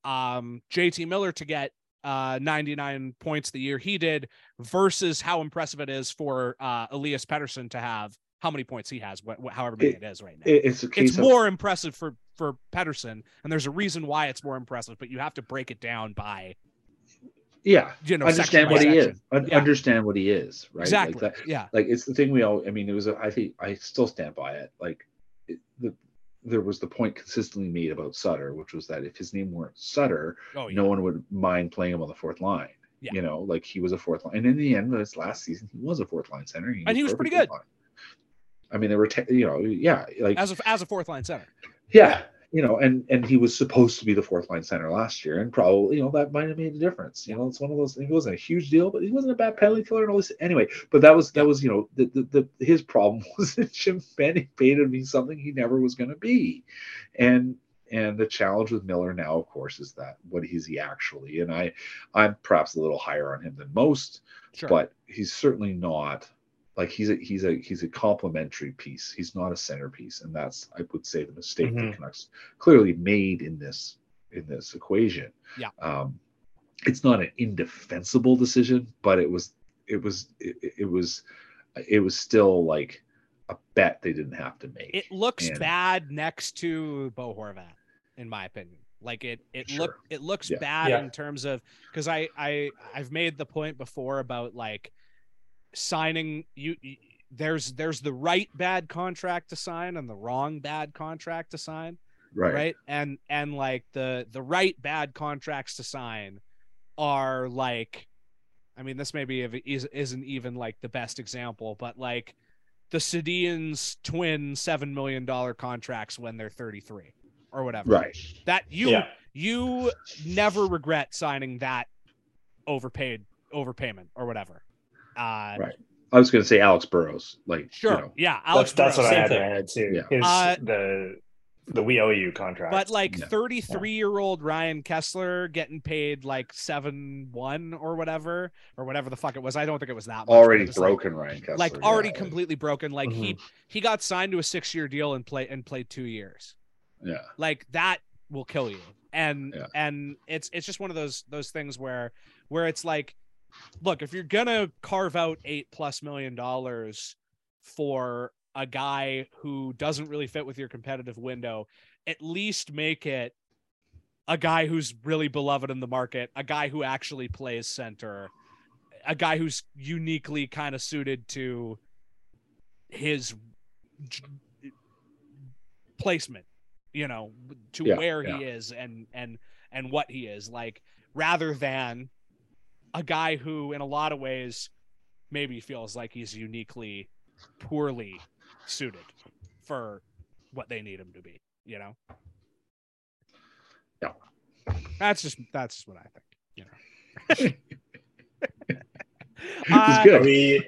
um JT Miller to get uh 99 points the year he did versus how impressive it is for uh Elias Pettersson to have how many points he has wh- however many It- it is right now It- it's it's of more impressive for for Pettersson, and there's a reason why it's more impressive, but you have to break it down by yeah. you know understand what he is. Un- Yeah. Understand what he is, right? Exactly. Like that, yeah. like it's the thing we all i mean it was a, i think i still stand by it like it, the there was the point consistently made about sutter which was that if his name weren't sutter Oh yeah. no one would mind playing him on the fourth line Yeah. you know like he was a fourth line and in the end of his last season he was a fourth line center And he was pretty good. fine. i mean there were te- you know yeah like As a as a fourth line center. yeah you know and and he was supposed to be the fourth line center last year and probably you know that might have made a difference. You know it's one of those things it wasn't a huge deal but he wasn't a bad penalty killer and all this anyway but that was that was you know the, the, the his problem was that jim benning painted me something he never was going to be. And and the challenge with miller now of course is that what is he actually? And i i'm perhaps a little higher on him than most Sure. but he's certainly not like he's a he's a he's a complementary piece. He's not a centerpiece, and that's I would say the mistake Mhm. the Canucks clearly made in this in this equation. Yeah. Um, it's not an indefensible decision, but it was it was it, it was it was still like a bet they didn't have to make. it looks And- bad next to Bo Horvat, in my opinion. Like it it look it looks Yeah. bad Yeah. in terms of because I I I've made the point before about like signing you. you- There's there's the right bad contract to sign and the wrong bad contract to sign. right. right and and like the the right bad contracts to sign are like i mean this maybe is, isn't even like the best example but like the Sedin's twin seven million dollar contracts when they're 33 or whatever Right. that you Yeah. you never regret signing that overpaid overpayment or whatever uh Right. I was going to say Alex Burrows. Like sure You know, yeah Alex that's that's what Burrows. I had same in my head too. Yeah. His Uh, the the we owe you contract. But like Yeah. 33 year old Ryan Kesler getting paid like seven one or whatever, or whatever the fuck it was. I don't think it was that much. already it was, like- broken Ryan Kesler. Like, yeah. already completely broken. Like he Mm-hmm. he got signed to a six year deal and play and played two years. Yeah. Like that will kill you. And Yeah. and it's it's just one of those those things where where it's like, look, if you're gonna carve out eight plus million dollars for a guy who doesn't really fit with your competitive window, at least make it a guy who's really beloved in the market, a guy who actually plays center, a guy who's uniquely kind of suited to his placement, you know, to Yeah, where yeah. he is and and and what he is like rather than a guy who, in a lot of ways, maybe feels like he's uniquely poorly suited for what they need him to be. You know. Yeah. That's just that's just what I think. You know. Uh, good. Are we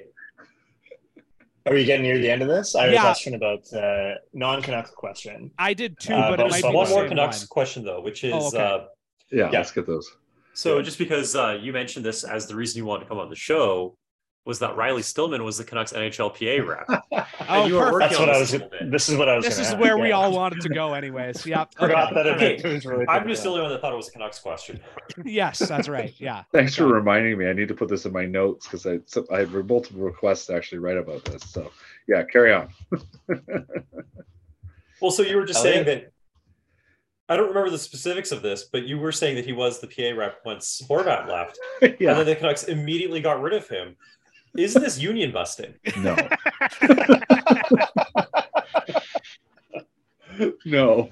are we getting near the end of this? I have Yeah. a question about uh, non-Canucks question. I did too, Uh, but but it might so be one more same Canucks one. question though, which is Oh, okay. uh, yeah, Yeah. let's get those. So just because uh, you mentioned this as the reason you wanted to come on the show was that Riley Stillman was the Canucks NHLPA rep. Oh, you were perfect. working That's on what I this was. a little. This is what I was. This is ask, where we yeah. all wanted to go, anyways. Yep. forgot that Okay. it was really. I'm just the only one that thought it was a Canucks question. yes, that's right. Yeah. Thanks for reminding me. I need to put this in my notes because I so I had multiple requests to actually write about this. So yeah, carry on. Well, so you were just saying that. I don't remember the specifics of this, but you were saying that he was the PA rep once Horvat left, yeah. and then the Canucks immediately got rid of him. Is this union busting? no, no,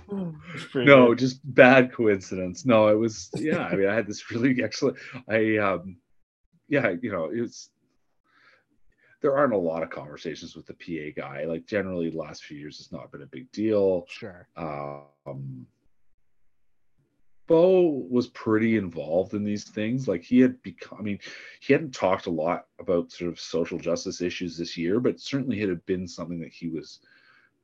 no, just bad coincidence. No, it was yeah. I mean, I had this really excellent. I um, yeah, you know, it's there aren't a lot of conversations with the PA guy. Like generally, the last few years, it's not been a big deal. Sure. um Bo was pretty involved in these things. Like he had become, I mean, he hadn't talked a lot about sort of social justice issues this year, but certainly it had been something that he was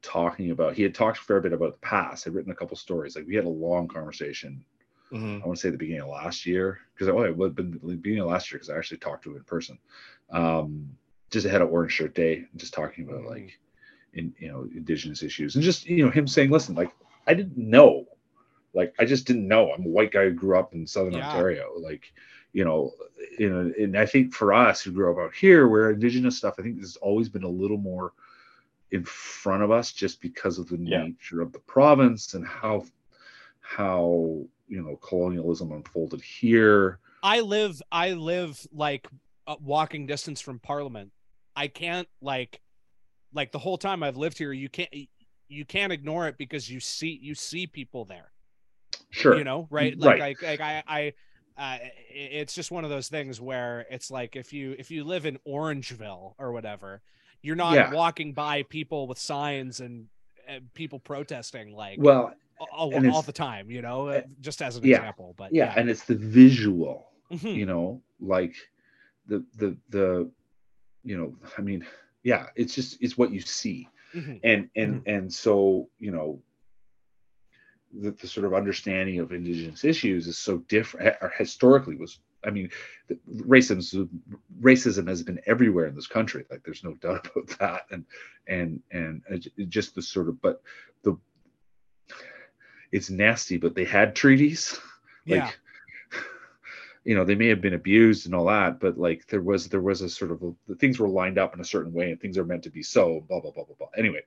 talking about. He had talked a fair bit about the past, had written a couple stories. Like we had a long conversation, Mhm. I want to say the beginning of last year, because oh, it would have been the beginning of last year because I actually talked to him in person. Um, just ahead of Orange Shirt Day, and just talking about like in you know indigenous issues and just you know him saying listen like i didn't know like i just didn't know i'm a white guy who grew up in southern Yeah. ontario like you know you know and i think for us who grew up out here where indigenous stuff i think has always been a little more in front of us just because of the Yeah. nature of the province and how how you know colonialism unfolded here I live I live like walking distance from Parliament. I can't like like the whole time I've lived here. You can't you can't ignore it because you see you see people there. Sure You know, right? Right. Like like, like I I. Uh, it's just one of those things where it's like if you if you live in Orangeville or whatever, you're not Yeah. walking by people with signs and, and people protesting like well all, all the time, you know, uh, just as an yeah. example. But yeah and it's the visual Mhm. you know like the the the you know i mean yeah it's just it's what you see Mhm. and and and so you know the, the sort of understanding of indigenous issues is so different or historically was i mean racism racism has been everywhere in this country. Like there's no doubt about that. And and and just the sort of but the it's nasty but they had treaties. Like Yeah. you know they may have been abused and all that but like there was there was a sort of a, things were lined up in a certain way and things are meant to be so blah blah blah blah blah. Anyway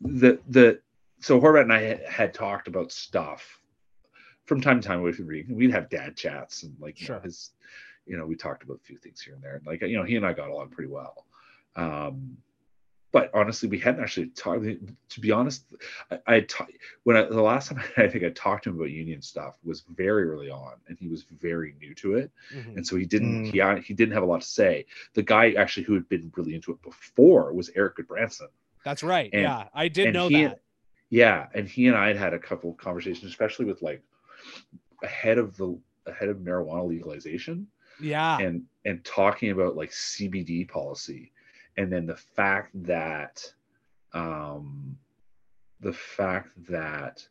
the the so Horvat and I had, had talked about stuff from time to time with Reed. We'd have dad chats and like you know, Sure. his, you know, we talked about a few things here and there. And like you know, he and I got along pretty well. Um, but honestly, we hadn't actually talked. To be honest, I, I had ta- when I, the last time I think I talked to him about union stuff was very early on, and he was very new to it, Mhm. and so he didn't Mm. he uh, he didn't have a lot to say. The guy actually who had been really into it before was Erik Gudbranson. That's right. And- yeah, I did know he- that. Yeah, and he and I had had a couple of conversations, especially with like ahead of the ahead of marijuana legalization Yeah, and and talking about like CBD policy and then the fact that um the fact that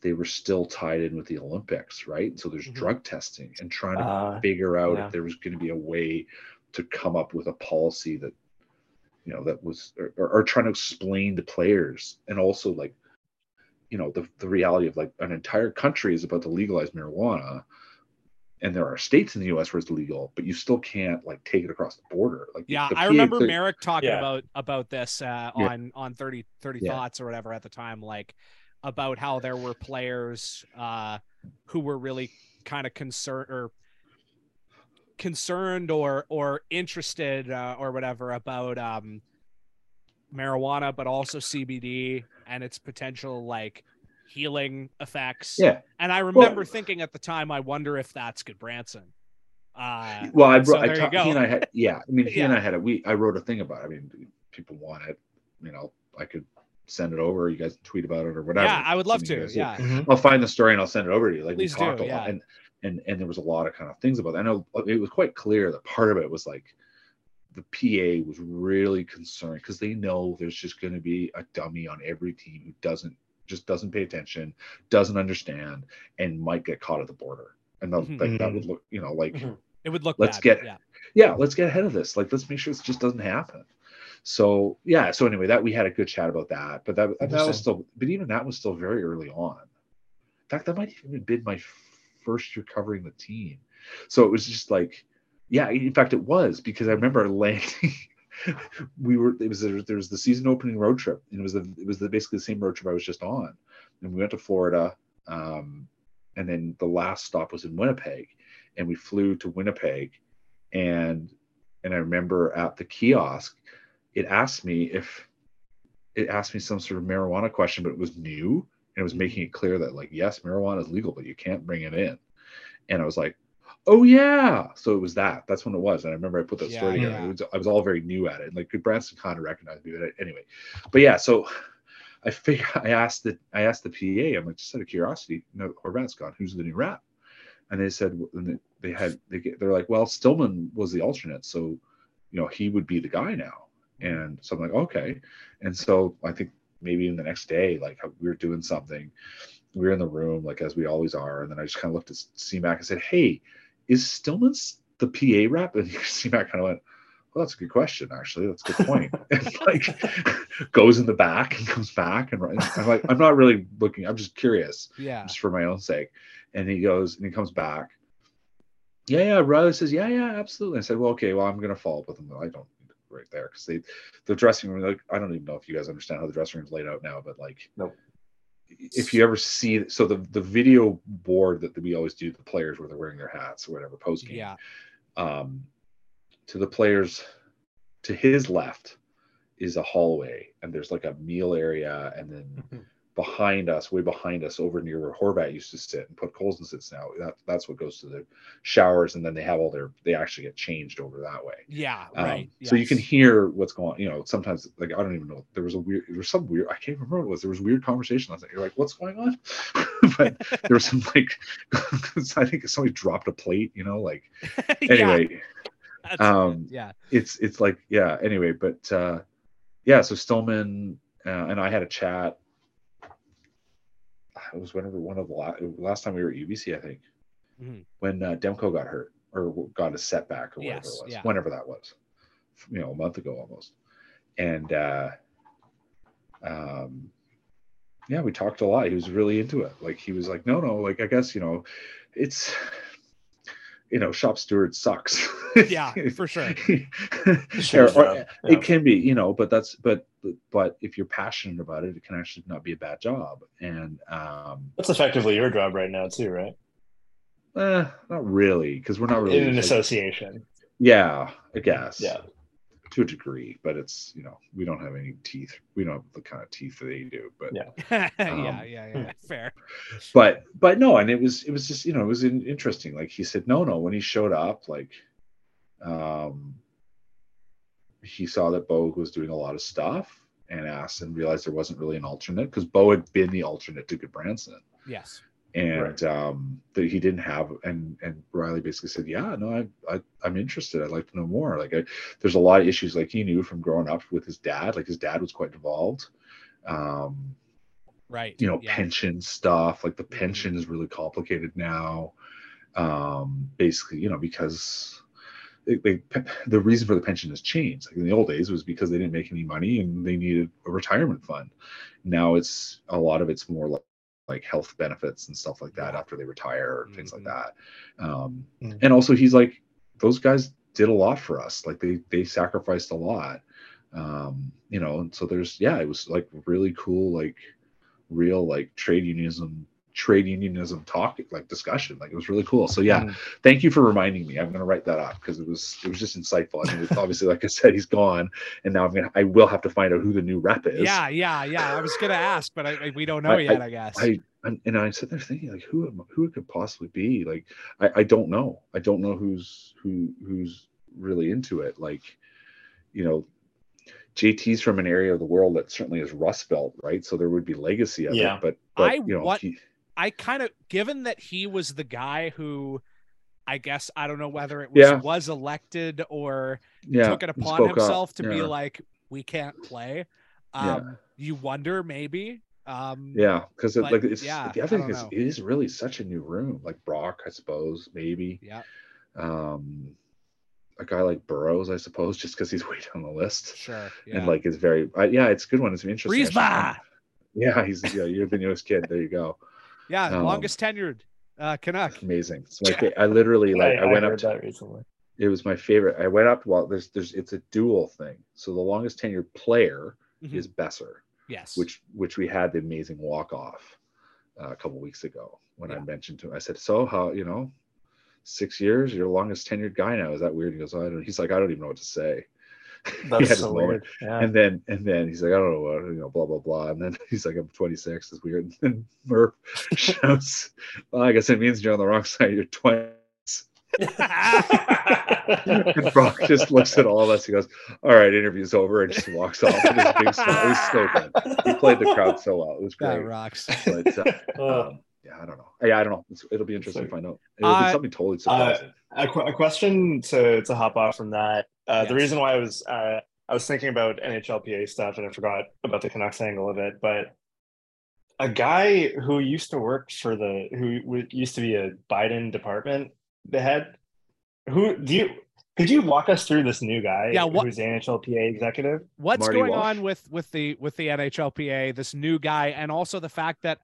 they were still tied in with the Olympics, right? So there's Mhm. drug testing and trying to Uh, figure out yeah. if there was going to be a way to come up with a policy that you know that was or, or, or trying to explain to players and also like you know the, the reality of like an entire country is about to legalize marijuana and there are states in the us where it's legal but you still can't like take it across the border like yeah. the I PA remember the- Merrick talking Yeah. about about this uh, Yeah. on on 30, 30 Yeah. thoughts or whatever at the time, like about how there were players uh, who were really kind of concerned or concerned or or interested uh, or whatever about um, marijuana, but also CBD and its potential like healing effects. yeah And I remember thinking at the time, I wonder if that's Gudbranson. Uh, Well, I so brought. I there you He and I had. Yeah, I mean, he and I had a. We. I wrote a thing about. It. I mean, people want it. You know, I could send it over. You guys tweet about it or whatever. yeah, I would love to. guys do. Yeah. Mhm. I'll find the story and I'll send it over to you. Like Please we talked do, a lot, yeah. and and and there was a lot of kind of things about that. I know it was quite clear that part of it was like the PA was really concerned because they know there's just going to be a dummy on every team who doesn't just doesn't pay attention, doesn't understand, and might get caught at the border. And that, Mhm. like, that would look, you know, like Mhm. It would look. Let's bad, get- Yeah. yeah, let's get ahead of this. Like, let's make sure this just doesn't happen. So yeah, so anyway, that we had a good chat about that, but that, that was still, but even that was still very early on. In fact, that might even have been my first year covering the team. So it was just like, yeah, in fact, it was because I remember landing. we were it was there was the season opening road trip, and it was the it was the basically the same road trip I was just on, and we went to Florida, um, and then the last stop was in Winnipeg, and we flew to Winnipeg, and and I remember at the kiosk, it asked me if it asked me some sort of marijuana question, but it was new and it was making it clear that like yes, marijuana is legal, but you can't bring it in. And I was like, oh yeah. So it was that. That's when it was. And I remember I put that story together. yeah. It was, I was all very new at it. And like Branson kind of recognized me, but anyway. But yeah, so I figured I asked the I asked the PA, I'm like, just out of curiosity, no, Horvat's oh, gone. Who's the new rep? And they said and they- they had they get, they're like, well, Stillman was the alternate, so you know he would be the guy now. And so I'm like, okay. And so I think maybe in the next day, like we were doing something, we were in the room, like as we always are. And then I just kind of looked at CMAC and said, Hey, is Stillman's the PA rep? And CMAC kind of went, Well, that's a good question, actually. That's a good point. and like goes in the back and comes back. And I'm like, I'm not really looking, I'm just curious, Yeah. just for my own sake. And he goes and he comes back. Yeah, yeah. Riley says, Yeah, yeah, absolutely. I said, Well, okay, well, I'm gonna follow up with him. I don't right there because they the dressing room like I don't even know if you guys understand how the dressing room's laid out now, but like Nope. If you ever see so the the video board that we always do the players where they're wearing their hats or whatever post game Yeah. um to the players to his left is a hallway and there's like a meal area and then Mhm. Behind us way behind us over near where Horvat used to sit and Podkolzin sits now that, that's what goes to the showers and then they have all their they actually get changed over that way Yeah. um, Right. So you can hear what's going on. You know, sometimes like I don't even know. There was a weird. There was some weird. I can't remember what it was. There was weird conversation last night. You're like, what's going on? but there was some like. I think somebody dropped a plate. You know, like Yeah, anyway. that's- um, yeah. It's it's like yeah. Anyway, but uh, yeah. So Stillman uh, and I had a chat. It was whenever one of the last, last time we were at UBC, I think, Mhm. when uh, Demko got hurt or got a setback or whatever Yes, it was, yeah. whenever that was, you know, a month ago almost. And uh, um, yeah, we talked a lot. He was really into it. Like he was like, no, no, like I guess you know, it's you know, shop steward sucks. Yeah, for sure. Sure, Or- or- yeah. It can be, you know, but that's but but if you're passionate about it, it can actually not be a bad job. And um, That's effectively your job right now too, right? eh, not really, because we're not really. In an like- association. yeah, I guess. Yeah. To a degree, but it's you know we don't have any teeth. We don't have the kind of teeth that they do. But Yeah. yeah. Um, Yeah. Yeah. Fair. but but no and it was it was just you know it was interesting like he said no no when he showed up like um he saw that bo was doing a lot of stuff and asked and realized there wasn't really an alternate because bo had been the alternate to Gudbranson Yes. And Right. um that he didn't have and and riley basically said yeah no I, I i'm interested i'd like to know more like I, there's a lot of issues like he knew from growing up with his dad like his dad was quite involved um Right. you know yeah. pension stuff like the Mhm. pension is really complicated now um basically you know because they, they, the reason for the pension has changed like in the old days was because they didn't make any money and they needed a retirement fund now it's a lot of it's more like, like health benefits and stuff like that Yeah. after they retire and things like Mhm. that um Mhm. and also he's like those guys did a lot for us like they they sacrificed a lot um you know and so there's yeah it was like really cool like real like trade unionism trade unionism talk like discussion like it was really cool so yeah Mm. thank you for reminding me i'm going to write that up because it was it was just insightful i mean it's obviously like i said he's gone and now i'm gonna i will have to find out who the new rep is Yeah. Yeah. Yeah. I was gonna ask, but I, I- we don't know I- yet. I guess. I and, and I sit there thinking like who am- who it could possibly be like I, I don't know I don't know who's who who's really into it like you know JT's from an area of the world that certainly is Rust Belt right so there would be legacy of Yeah. it but but I you know want- he- I kind of given that he was the guy who I guess I don't know whether it was Yeah. was elected or yeah took it upon spoke up, himself to be like we can't play. Yeah. Um you wonder maybe. Um yeah because it, like it's yeah, the other thing is know. it is really such a new room like Brock I suppose maybe Yeah, um a guy like Burrows I suppose just because he's way down the list sure. Yeah. and like is very uh, yeah it's a good one it's interesting yeah he's yeah you're the newest kid there you go Yeah, um, longest tenured uh Canuck. amazing. It's my fa- I literally like I, went up heard to, that recently. it was my favorite. I went up well there's there's it's a dual thing. So the longest tenured player Mhm. is Boeser Yes. which which we had the amazing walk off uh, a couple weeks ago when I mentioned to him. I said so how you know six years you're the longest tenured guy now. Is that weird? He goes I don't he's like I don't even know what to say. He had That's his so moment. weird. Yeah. and then and then he's like, I don't know what, you know, blah blah blah. And then he's like, I'm 26. It's weird. And then Murph shouts, Well, I guess it means you're on the wrong side of your 20s. And Brock just looks at all of us. He goes, All right, interview's over, and just walks off with his big smile. It was so good. He played the crowd so well. It was that great. rocks. But uh, Uh, um, yeah, I don't know. Yeah, I don't know. It's, it'll be interesting to find out. It'll Uh, be something totally Uh, surprising. a, qu- a question to to hop off from that. Uh, The reason why I was uh, I was thinking about NHLPA stuff and I forgot about the Canucks angle of it, but a guy who used to work for the who w- used to be a Biden department the head. Who do you? Could you walk us through this new guy? Yeah, what- who's the NHLPA executive? What's Marty going Walsh? on with with the with the NHLPA, this new guy, and also the fact that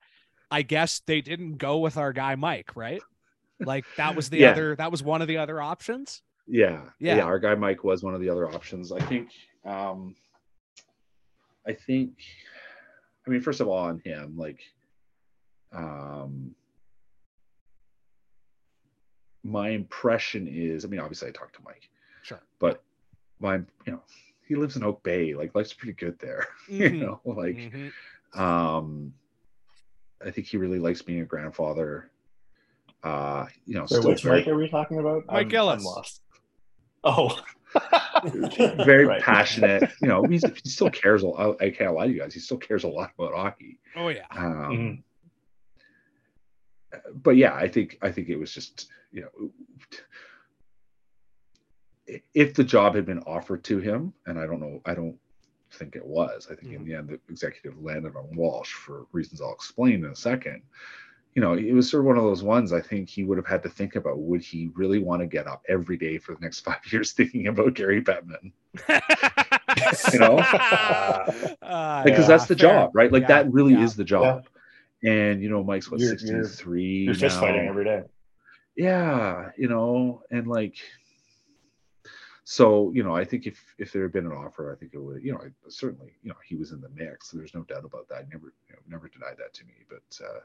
I guess they didn't go with our guy Mike, right? Like that was the Yeah. other that was one of the other options. Yeah, Yeah. yeah, Our guy Mike was one of the other options. I think. Um, I think. I mean, first of all, on him, like, um, my impression is. I mean, obviously, I talked to Mike, Sure. but my, you know, he lives in Oak Bay. Like, life's pretty good there. you Mhm. know, like, Mhm. um, I think he really likes being a grandfather. Uh, you know, So which very- Mike are we talking about? Mike I'm, Gillis. I'm lost. Oh, very Right. passionate. You know, he's, he still cares a lot. I can't lie to you guys. He still cares a lot about hockey. Oh yeah. Um, But yeah, I think I think it was just you know, if the job had been offered to him, and I don't know, I don't think it was. I think in the end, the executive landed on Walsh for reasons I'll explain in a second. You know, it was sort of one of those ones I think he would have had to think about would he really want to get up every day for the next five years thinking about Gary Bettman? You know? Uh, because Yeah, that's the fair. job, right? Like Yeah, that really yeah. is the job. And you know, Mike's what You're- you're- 63 you're fist now. fighting every day. Yeah, you know, and like so, you know, I think if if there had been an offer, I think it would, you know, I, certainly, you know, he was in the mix. There's no doubt about that. I never, you know, never denied that to me. But uh,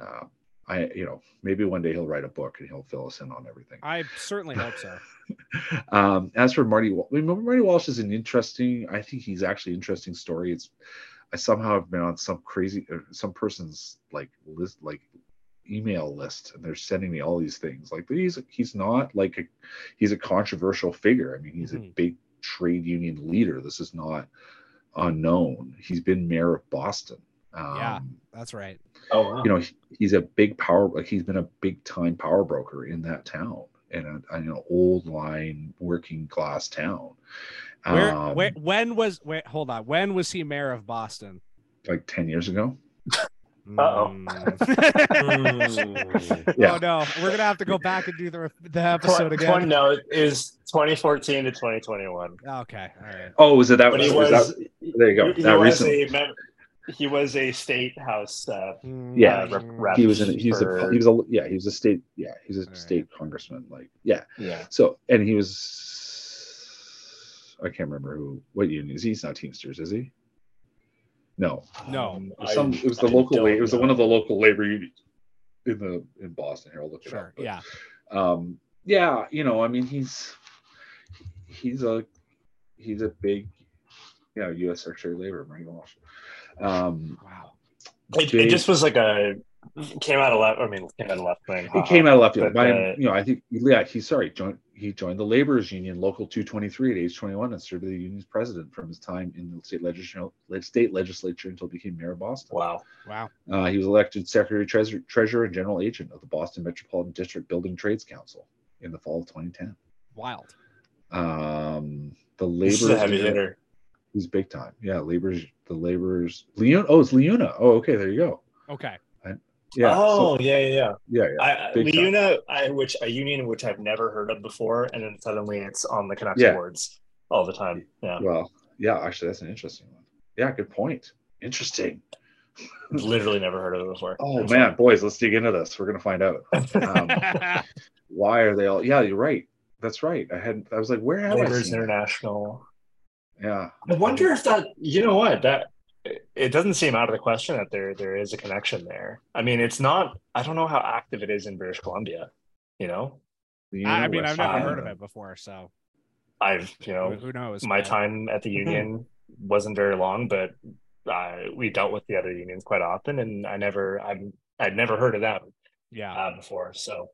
uh, I, you know, maybe one day he'll write a book and he'll fill us in on everything. I certainly hope so. um, as for Marty, mean, Marty Walsh is an interesting. I think he's actually an interesting story. It's I somehow have been on some crazy, uh, some person's like list, like email list, and they're sending me all these things. Like, but he's he's not like a he's a controversial figure. I mean, he's a Mhm. big trade union leader. This is not unknown. He's been mayor of Boston. Um, Yeah. That's right. Oh, wow. you know he's a big power like he's been a big time power broker in that town in a, an old line working class town Where, um, where when was wait hold on when was he mayor of Boston? like 10 years ago Uh-oh. Mm. Yeah. Oh no, we're gonna have to go back and do the the episode twen- again. no, it is 2014 to 2021. Okay, all right. oh was it that But was, was was, that there you go he, that was recently a mem- he was a state house. Uh, Yeah, uh, rep- rep he was in he was a he was a yeah he was a state yeah he's a Alright. state congressman like yeah yeah. so and he was i can't remember who what union is he? he's not teamsters is he no No. Um, It was some I- it was the I local it was the one of the local labor unions in the in boston here i'll look it up Sure. but- Yeah. um yeah you know i mean he's he's a he's a big you know u.s secretary of labor Marty Walsh. Um Wow. It, it just was like a came out of left. I mean, came out of left wing. He came out of left field. But, By, uh, you know, I think yeah, he sorry, joined he joined the laborers union local 223 at age 21 and served as the union's president from his time in the state legislature state legislature until he became mayor of Boston. Wow. Wow. Uh, he was elected secretary treasurer, treasurer and general agent of the Boston Metropolitan District Building Trades Council in the fall of 2010. Wild. Um, the This is a laborers heavy union- hitter. He's big time. Yeah, labor's the laborers Leon oh it's LiUNA. Oh, okay, there you go. Okay. Yeah. oh, so- yeah, yeah, yeah. yeah, yeah. I, I- LiUNA, I, which a union which I've never heard of before, and then suddenly it's on the Canucks Yeah. boards all the time. Yeah, Well, yeah, actually that's an interesting one. Yeah, good point. Interesting. literally never heard of it before. Oh That's man, boys, let's dig into this. We're gonna find out. Um, why are they all? Yeah, you're right. That's right. I had. I was like, where have I seen that? International. Yeah. I wonder if that. You know what that. It doesn't seem out of the question that there there is a connection there. I mean, it's not. I don't know how active it is in British Columbia. You know, I, I mean, I've never heard of it before, so I've you know who knows? my man? time at the union wasn't very long, but uh, we dealt with the other unions quite often, and I never I'm I'd never heard of that Yeah. uh, before. So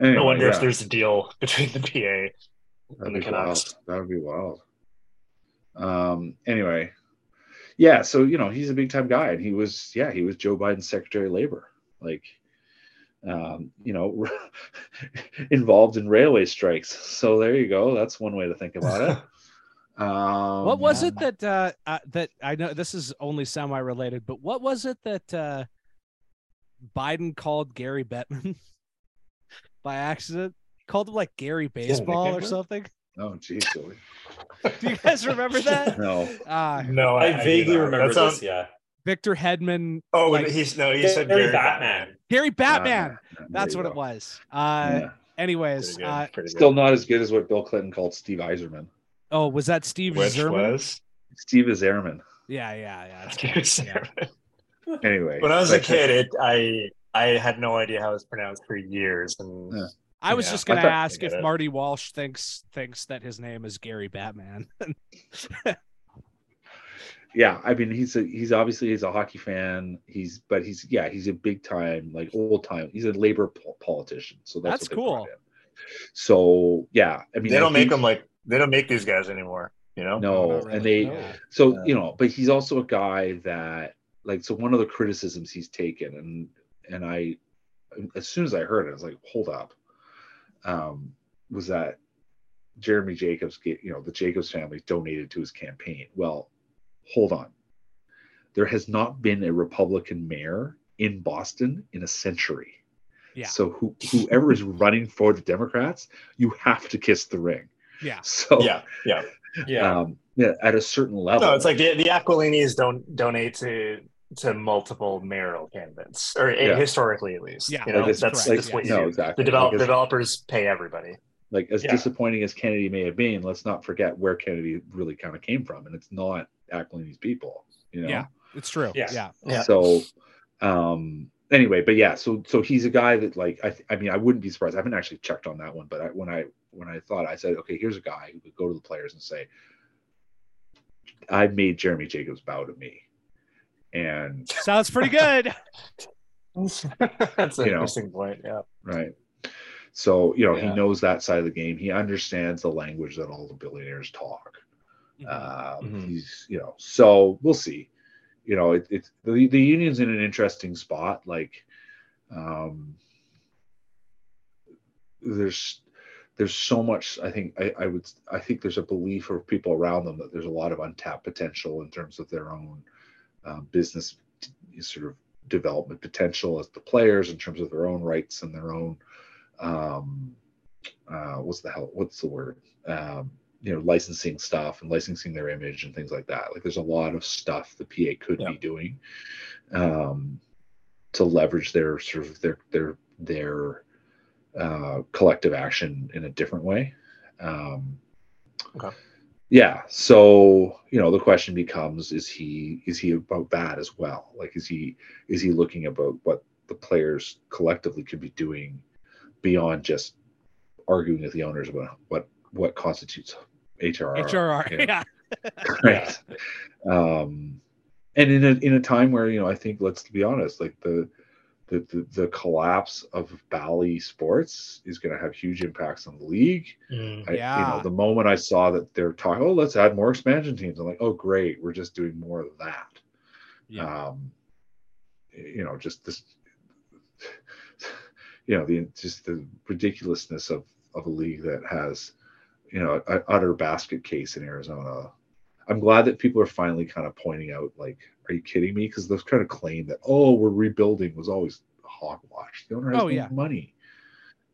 Anyway, no wonder yeah, if there's a deal between the PA. that'd the Canucks. That would be wild. Um. Anyway, yeah. So you know, he's a big time guy, and he was, yeah, he was Joe Biden's Secretary of Labor, like, um, you know, involved in railway strikes. So there you go. That's one way to think about it. Um, what was it that uh, uh that I know this is only semi related, but what was it that uh Biden called Gary Bettman by accident? Called him like Gary Baseball or something. Oh, geez, Do you guys remember that? No. Uh No, I, do vaguely not. remember That sounds- this. Yeah. Victor Hedman. Oh, like, he's no, he Gary said Gary Batman. Gary Batman. Uh, That's what go. it was. Uh Yeah. anyways, Pretty good, uh pretty. Still not as good as what Bill Clinton called Steve Eiserman. oh, was that Steve which Zerman? was Steve is airman. Yeah, yeah, yeah. that's Steve right. Yeah. Anyway, When I was a kid, it I I had no idea how it's pronounced for years, and Yeah. I was Yeah, just gonna ask if it. Marty Walsh thinks thinks that his name is Gary Batman. yeah, I mean, he's a he's obviously he's a hockey fan. He's but he's yeah, he's a big time like old time. He's a labor po- politician, so that's, That's what they brought cool. So yeah, I mean, they don't make think- them like they don't make these guys anymore. You know, no, not really. and they No. so Yeah. you know, but he's also a guy that like so one of the criticisms he's taken and and I as soon as I heard it, I was like, hold up, um, was that Jeremy Jacobs get you know the Jacobs family donated to his campaign. Well, hold on. There has not been a Republican mayor in Boston in a century. Yeah. So who, whoever is running for the Democrats, you have to kiss the ring. Yeah. So yeah, yeah. Yeah. um, yeah, at a certain level. No, it's like the the Aquilinis don't donate to to multiple mayoral candidates, or Yeah. historically at least. Yeah, you know, Like, it's- that's correct, that's what yeah. you no, exactly. The develop, Like, developers pay everybody. like as Yeah. disappointing as Kennedy may have been, let's not forget where Kennedy really kind of came from, and it's not Aquilini's people. You know. Yeah. It's true. Yeah. Yeah. Yeah. So, um, anyway, but yeah, so so he's a guy that like I th- I mean I wouldn't be surprised. I haven't actually checked on that one, but I, when I when I thought I said okay, here's a guy who could go to the players and say, I made Jeremy Jacobs bow to me, and Sounds pretty good. that's an You know. interesting point. Yeah. right. So you know Yeah. he knows that side of the game. He understands the language that all the billionaires talk. Mm-hmm. Um, Mhm. He's, you know, so we'll see. You know, it, it's the the union's in an interesting spot. Like, um, there's there's so much. I think I, I would I think there's a belief of people around them that there's a lot of untapped potential in terms of their own um, business sort of development potential as the players in terms of their own rights and their own um, uh, what's the hell what's the word um, you know licensing stuff and licensing their image and things like that like there's a lot of stuff the pa could Yeah. be doing um, to leverage their sort of their their their uh, collective action in a different way um, Okay. Yeah so you know the question becomes is he is he about that as well like is he is he looking about what the players collectively could be doing beyond just arguing with the owners about what what constitutes HRR. HRR. you know? Yeah. right. Um, and in a in a time where you know I think let's be honest, like the the the, the collapse of Bally Sports is going to have huge impacts on the league. Mm. I, you know, the moment I saw that they're talking, oh, let's add more expansion teams. I'm like, oh, great, we're just doing more of that. Yeah. Um, you know, just this, you know, the just the ridiculousness of of a league that has, you know, an utter basket case in Arizona. I'm glad that people are finally kind of pointing out, like, are you kidding me? Because those kind of claim that, oh, we're rebuilding was always hogwash. The owner has Oh, yeah. money.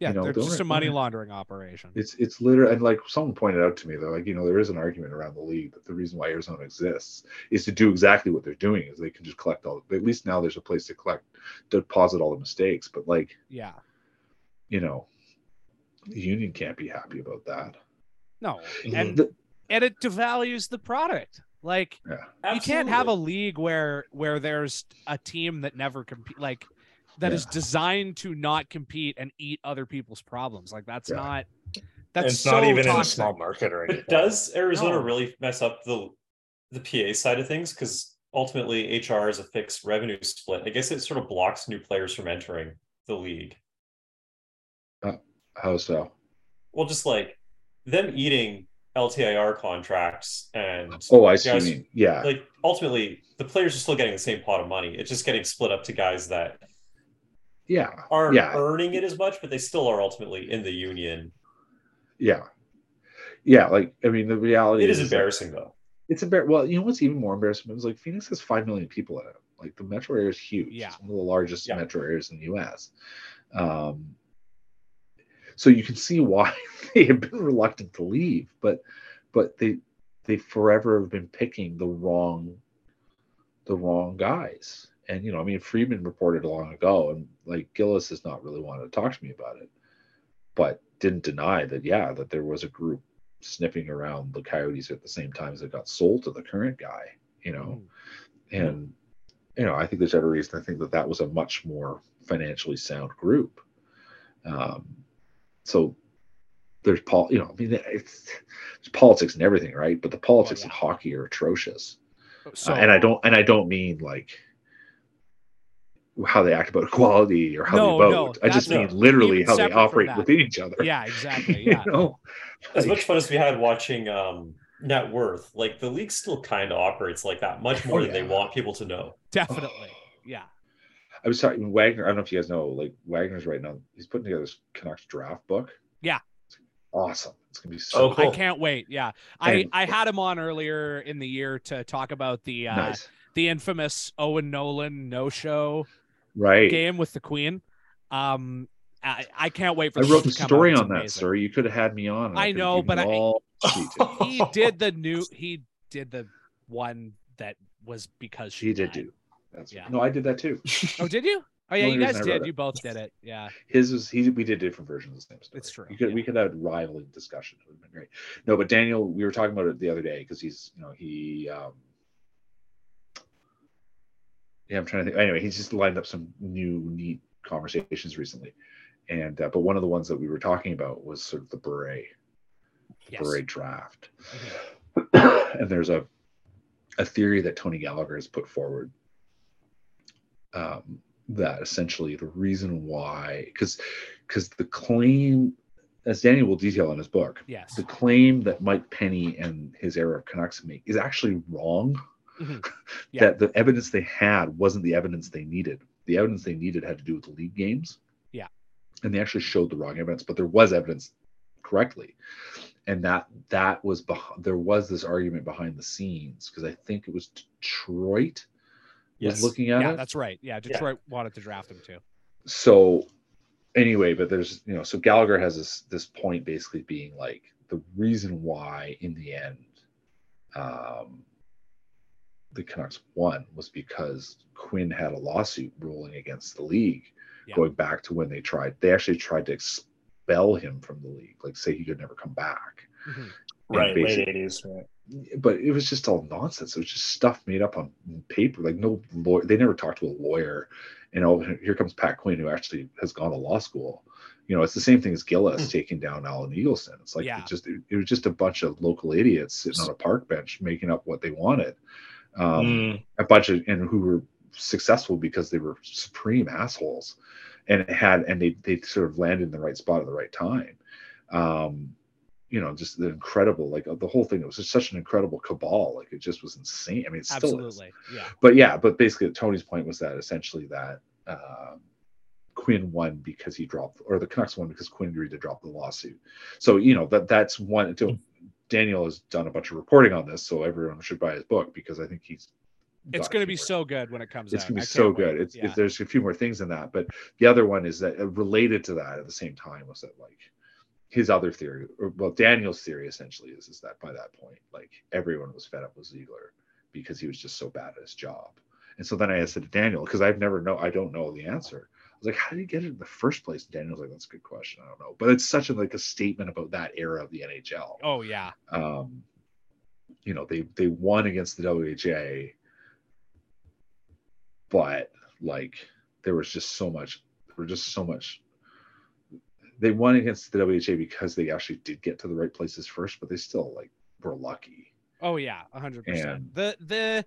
yeah, you know, they're don't just a money laundering operation. It's it's literally and like someone pointed out to me though, like you know, there is an argument around the league that the reason why Arizona exists is to do exactly what they're doing is they can just collect all at least now there's a place to collect deposit all the mistakes. But like, Yeah. you know, the union can't be happy about that. No. Mhm. And The- and it devalues the product. Like yeah. you can't have a league where where there's a team that never compete like that is Yeah. designed to not compete and eat other people's problems. Like that's Yeah. not And that's it's not so even in a small market or anything. But does Arizona No. really mess up the the PA side of things? Because ultimately, HR is a fixed revenue split. I guess it sort of blocks new players from entering the league. Uh, how so? Well, just like them eating LTIR contracts and Oh, I see. guys- you. Yeah. like ultimately the players are still getting the same pot of money. It's just getting split up to guys that yeah. aren't Yeah. earning it as much, but they still are ultimately in the union. Yeah. Yeah. Like, I mean, the reality It is is that- embarrassing though. It's embarrassing. Well, you know what's even more embarrassing is like Phoenix has five million people in it. Like the metro area is huge. Yeah. It's one of the largest Yeah. metro areas in the U.S. Um, so you can see why they have been reluctant to leave, but but they they forever have been picking the wrong the wrong guys. And you know, I mean, Friedman reported long ago, and like Gillis has not really wanted to talk to me about it, but didn't deny that yeah, that there was a group sniffing around the coyotes at the same time as it got sold to the current guy, you know, Mm. and you know, I think there's every reason to think that that was a much more financially sound group. Um, so there's Paul, you know, I mean, it's, it's politics and everything, right? But the politics yeah. of hockey are atrocious. So Uh, and I don't, and I don't mean like how they act about equality or how No, they no, vote. I just that's- mean literally even how they operate that. within each other. Yeah, exactly. You Yeah. know, As Like- much fun as we had watching um, net worth, like the league still kind of operates like that, much more Oh, than they want people to know. Definitely. Yeah. I was talking Wagner. I don't know if you guys know, like Wagner's right now. He's putting together this Canucks draft book. Yeah. It's awesome. It's gonna be so Oh, cool. I can't wait. Yeah. I And- I had him on earlier in the year to talk about the uh nice. the infamous Owen Nolan no show Right. game with the Queen. Um I, I can't wait for I wrote the story out. It's on that, sir. You could have had me on. and I know, but I- all the details. he did the new he did the one that was because she He did died. do. That's Yeah. no, I did that too. Oh, did you? Oh yeah, you guys reason I wrote did. You both did it. Yeah. His was he. We did different versions of the same story. It's true, You could, We could have a rivaling discussion. It would have been great. No, but Daniel, we were talking about it the other day because he's, you know, he. um Yeah, I'm trying to think. Anyway, he's just lined up some new neat conversations recently, and uh, but one of the ones that we were talking about was sort of the Bure, Yes. Bure draft, Mhm. and there's a a theory that Tony Gallagher has put forward um, that essentially the reason why because because the claim as Daniel will detail in his book Yes. the claim that Mike Penny and his era of Canucks make is actually wrong. Mhm. Yeah. That the evidence they had wasn't the evidence they needed. The evidence they needed had to do with the league games. Yeah. And they actually showed the wrong evidence, but there was evidence correctly. And that that was beh- there was this argument behind the scenes because I think it was Detroit was looking at Yeah, it that's right. Yeah, Detroit wanted to draft him too. so anyway but there's you know so gallagher has this this point basically being like the reason why in the end um the canucks won was because quinn had a lawsuit ruling against the league Yeah. going back to when they tried they actually tried to expel him from the league like say he could never come back Mhm. right, late 80s. Right. But it was just all nonsense. It was just stuff made up on paper. Like no lawyer, they never talked to a lawyer. You know, here comes Pat Quinn, who actually has gone to law school. You know, it's the same thing as Gillis taking down Alan Eagleson. It's like Yeah. it just it, it was just a bunch of local idiots sitting on a park bench making up what they wanted. um, Mm. a bunch of and who were successful because they were supreme assholes and had and they they sort of landed in the right spot at the right time um you know just the incredible like the whole thing it was just such an incredible cabal like it just was insane i mean it still is Yeah. but yeah but basically tony's point was that essentially that um Quinn won because he dropped, or the Canucks won because Quinn agreed to drop the lawsuit. So you know that that's one. Daniel has done a bunch of reporting on this, so everyone should buy his book because I think he's. It's going to be more- so good when it comes It's out. gonna I be so wait. good. It's, Yeah. there's a few more things in that, but the other one is that uh, related to that at the same time was that like his other theory, or well, Daniel's theory essentially is is that by that point, like everyone was fed up with Ziegler because he was just so bad at his job. And so then I said to Daniel, because I've never know, I don't know the answer. I was like, how did he get it in the first place? And Daniel's like, that's a good question. I don't know. But it's such a like a statement about that era of the NHL. Oh yeah. Um, you know, they they won against the WHA, but like there was just so much, there was just so much. They won against the WHA because they actually did get to the right places first, but they still like were lucky. Oh yeah, a hundred percent. And- The the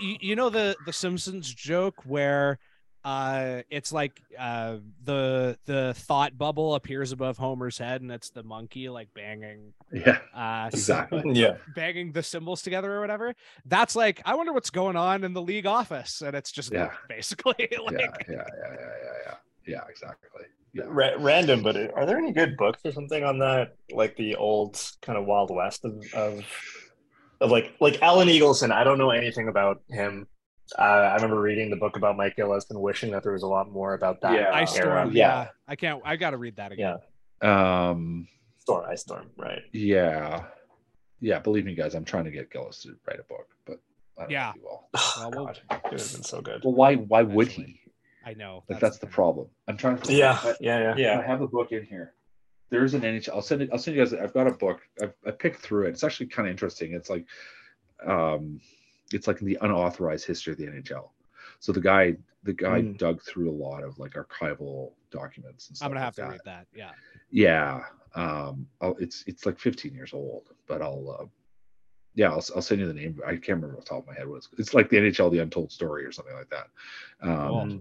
you, you know the the Simpsons joke where uh it's like uh the the thought bubble appears above Homer's head and it's the monkey like banging Yeah, uh exactly. Yeah. banging the cymbals together or whatever. That's like I wonder what's going on in the league office and it's just Yeah. basically like yeah, yeah, yeah, yeah, yeah, yeah, yeah, exactly. Yeah. Ra- random, but are there any good books or something on that? Like the old kind of Wild West of, of, of like like Alan Eagleson. I don't know anything about him. Uh, I remember reading the book about Mike Gillis and wishing that there was a lot more about that. Yeah. Ice era. Storm. Yeah. I can't I gotta read that again. Yeah, Um, Storm, Ice Storm, right? yeah, yeah. Believe me, guys, I'm trying to get Gillis to write a book, but I don't Yeah. think he will. Well, we'll- God, it would have been so good. Well, why? Why would Eventually. he? I know. Like that's the problem. I'm trying to. Yeah, I, yeah, yeah. I have the book in here. There is an NHL. I'll send it. I'll send you guys. I've got a book. I've, I picked through it. It's actually kind of interesting. It's like, um, it's like the unauthorized history of the NHL. So the guy, the guy Mm. dug through a lot of like archival documents and stuff. I'm gonna like have to that. read that. Yeah. Yeah. Um. I'll, it's it's like 15 years old, but I'll. Uh, yeah, I'll, I'll send you the name. I can't remember off the top of my head what it's. It's like the NHL, the Untold Story, or something like that. Um, Cool.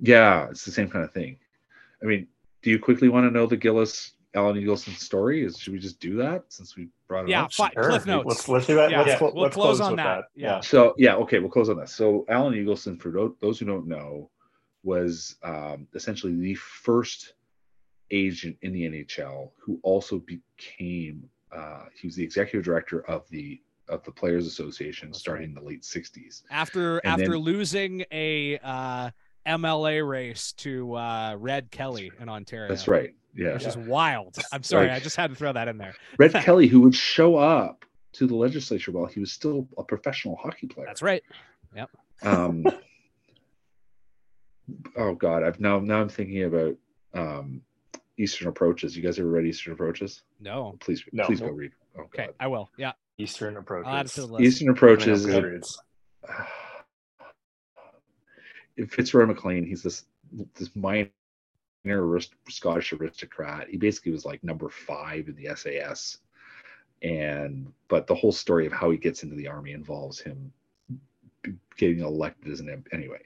Yeah, it's the same kind of thing. I mean, do you quickly want to know the Gillis Alan Eagleson story? Is should we just do that since we brought it Yeah, up? fi- Sure. Cliff notes. Let's let's do that. Yeah, let's, yeah. clo- We'll let's close close, on that. that. Yeah. So yeah, okay, we'll close on this. So Alan Eagleson, for those who don't know, was um, essentially the first agent in the NHL who also became uh, he was the executive director of the of the Players Association That's starting in the late '60s. After And after then- losing a uh MLA race to uh Red Kelly in Ontario. That's right. Yeah, Which is wild. I'm sorry, Like- I just had to throw that in there. Red Kelly, who would show up to the legislature while he was still a professional hockey player. That's right. Yep. Um oh god i've now now i'm thinking about um eastern approaches you guys ever read eastern approaches No. please No. please go read oh Okay, god I will. Yeah. Eastern approaches. I'll add it to the list. eastern approaches Coming up Goodreads. if Fitzroy Maclean, he's this this minor arist- Scottish aristocrat. He basically was like number five in the SAS, and but the whole story of how he gets into the army involves him getting elected as an anyway.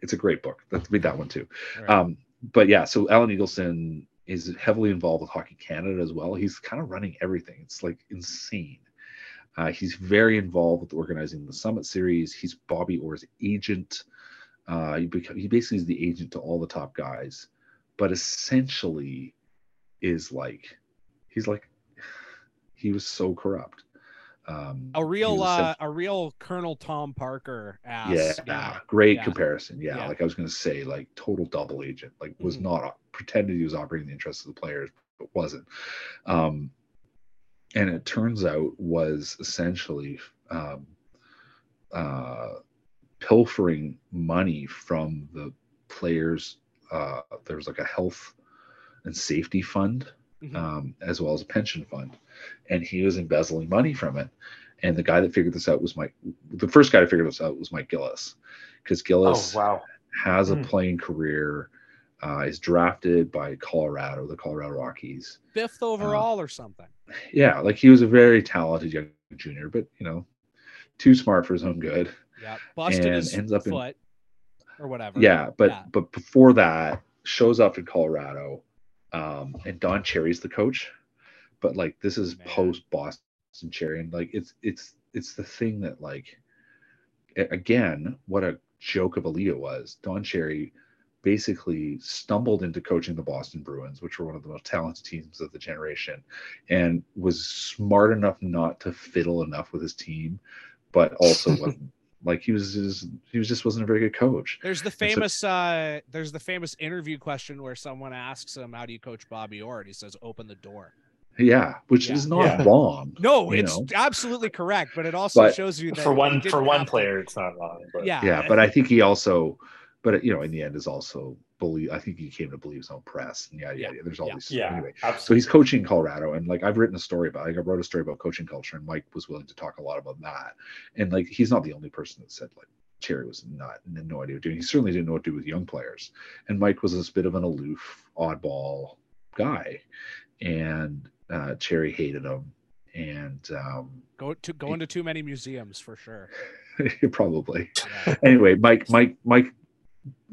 It's a great book. Let's read that one too. Right. Um, but yeah, so Alan Eagleson is heavily involved with Hockey Canada as well. He's kind of running everything. It's like insane. Uh, he's very involved with organizing the Summit Series. He's Bobby Orr's agent. Uh, he, he basically is the agent to all the top guys, but essentially is like he's like he was so corrupt. Um, a real uh a real Colonel Tom Parker ass. yeah, yeah. great yeah. comparison. Yeah, Yeah. like I was going to say, like total double agent. Like was Mhm. not pretended he was operating the interests of the players, but wasn't. Um, and it turns out was essentially um, uh, pilfering money from the players. Uh, there was like a health and safety fund Mhm. um, as well as a pension fund, and he was embezzling money from it. And the guy that figured this out was Mike. The first guy to figure this out was Mike Gillis, because Oh Gillis wow. has a Hmm. playing career, uh, is drafted by Colorado, the Colorado Rockies. Fifth overall or something. Yeah, like he was a very talented young junior, but you know, too smart for his own good. Yeah, busted And his ends up in- foot or whatever. Yeah, but Yeah. but before that, shows up in Colorado, um, and Don Cherry's the coach. But like this is Man. post Boston Cherry, and like it's it's it's the thing that like again, what a joke of a lead it was. Don Cherry basically stumbled into coaching the Boston Bruins, which were one of the most talented teams of the generation, and was smart enough not to fiddle enough with his team, but also wasn't like he was just, he was just wasn't a very good coach. There's the so- famous uh there's the famous interview question where someone asks him, How do you coach Bobby Orr? And he says, Open the door. Yeah, which Yeah. is not Yeah. wrong. No, it's know? absolutely correct, but it also But- shows you that for one for one have player, it's not wrong. But Yeah. Yeah, but I think he also, but you know, in the end, is also believe. I think he came to believe his own press and yada Yeah. yada. There's all Yeah. these. Yeah, Anyway, so he's coaching Colorado, and like I've written a story about. Like I wrote a story about coaching culture, and Mike was willing to talk a lot about that. And like he's not the only person that said like Cherry was not had no idea what doing. He certainly didn't know what to do with young players. And Mike was this bit of an aloof, oddball guy, and uh, Cherry hated him. And um, go to go into too many museums for sure. probably Yeah. anyway, Mike, Mike, Mike,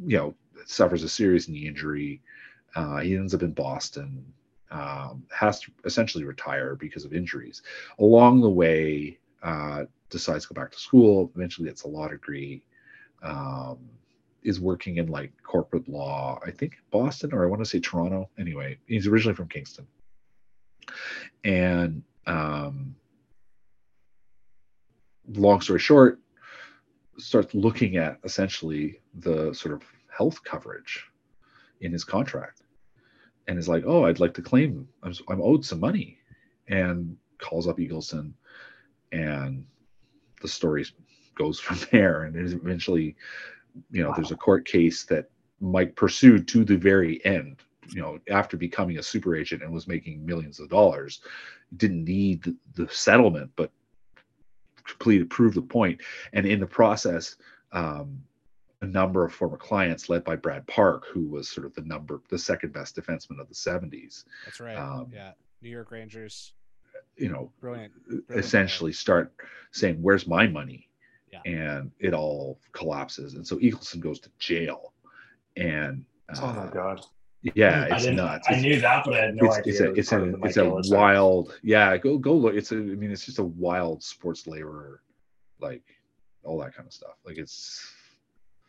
you know, suffers a serious knee injury. Uh, he ends up in Boston, um, has to essentially retire because of injuries. Along the way, uh, decides to go back to school. Eventually, gets a law degree. Um, is working in like corporate law, I think Boston or I want to say Toronto. Anyway, he's originally from Kingston, and um, long story short, starts looking at essentially the sort of health coverage in his contract and is like, oh, I'd like to claim I'm, I'm owed some money and calls up Eagleson and the story goes from there. And eventually, you know, there's a court case that Mike pursued to the very end, you know, after becoming a super agent and was making millions of dollars, didn't need the, the settlement, but completed, proved the point. point and in the process um, a number of former clients led by brad park who was sort of the number the second best defenseman of the 70s That's right. Um, yeah. New York Rangers. you know Brilliant. essentially start saying where's my money Yeah. and it all collapses and so eagleson goes to jail and uh, oh my god, yeah it's didn't. nuts I It's- knew that, but I had no it's, idea. it's a was it's a it's a wild yeah go go look it's a i mean it's just a wild sports laborer like all that kind of stuff like it's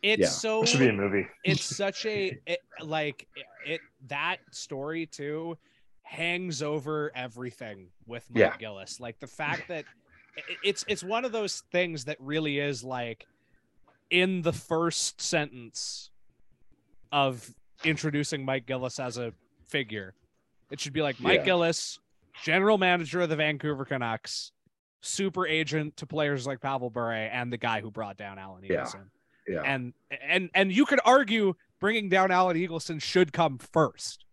It's Yeah. so It should be a movie. it's such a it, like it, it that story too hangs over everything with Mike Yeah. Gillis. Like the fact that it's it's one of those things that really is like in the first sentence of introducing Mike Gillis as a figure. It should be like Mike Yeah. Gillis, general manager of the Vancouver Canucks, super agent to players like Pavel Bure, and the guy who brought down Alan Yeah. Eagleson yeah and and and you could argue bringing down Alan Eagleson should come first,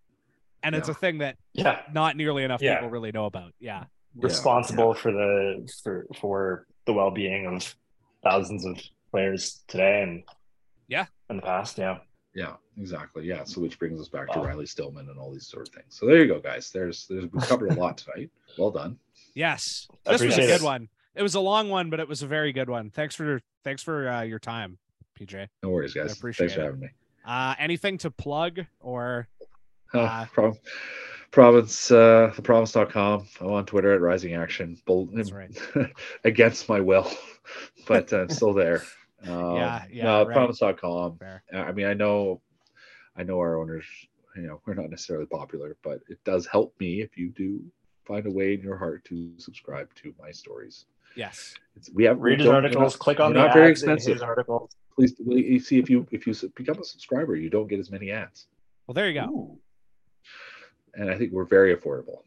and it's a thing that Yeah, not nearly enough Yeah. people really know about. Yeah, responsible for the for for the well being of thousands of players today and Yeah. in the past. Yeah, Yeah, exactly. Yeah. So which brings us back to Riley Stillman and all these sort of things. So there you go, guys. There's there's we covered a lot tonight. Well done. yes, I this was a good it. one. It was a long one, but it was a very good one. Thanks for thanks for uh, your time, PJ. No worries, guys. I appreciate Thanks for it. having me. Uh, anything to plug or Uh, Uh, Prov- province uh the province.com. I'm on Twitter at Rising Action. Bull- That's right. against my will, but I'm still there. Um, Yeah, yeah, no, right. province.com. fair? Uh, I mean, I know, I know our owners. You know, we're not necessarily popular, but it does help me if you do find a way in your heart to subscribe to my stories. Yes, It's, we have we read his we're articles. not- click on we're the not very expensive. articles. Please, you see if you if you become a subscriber, you don't get as many ads, well there you go. Ooh. and I think we're very affordable.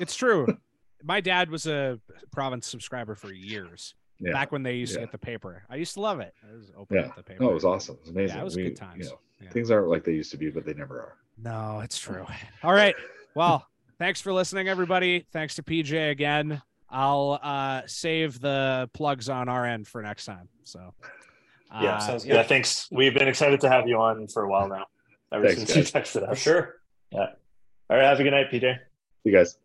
It's true. My dad was a province subscriber for years. Yeah, Back when they used to get the paper, I used to love it. I was open yeah. up the paper. No, it was awesome. It was amazing. Yeah, it was We- good times. You know, Yeah. Things aren't like they used to be, but they never are. No, it's true. All right. Well, thanks for listening, everybody. Thanks to PJ again. I'll uh, save the plugs on our end for next time. So, uh, Yeah, sounds yeah. Thanks. We've been excited to have you on for a while now. Ever Thanks, since you texted For sure. Yeah. All right. Have a good night, PJ. You guys.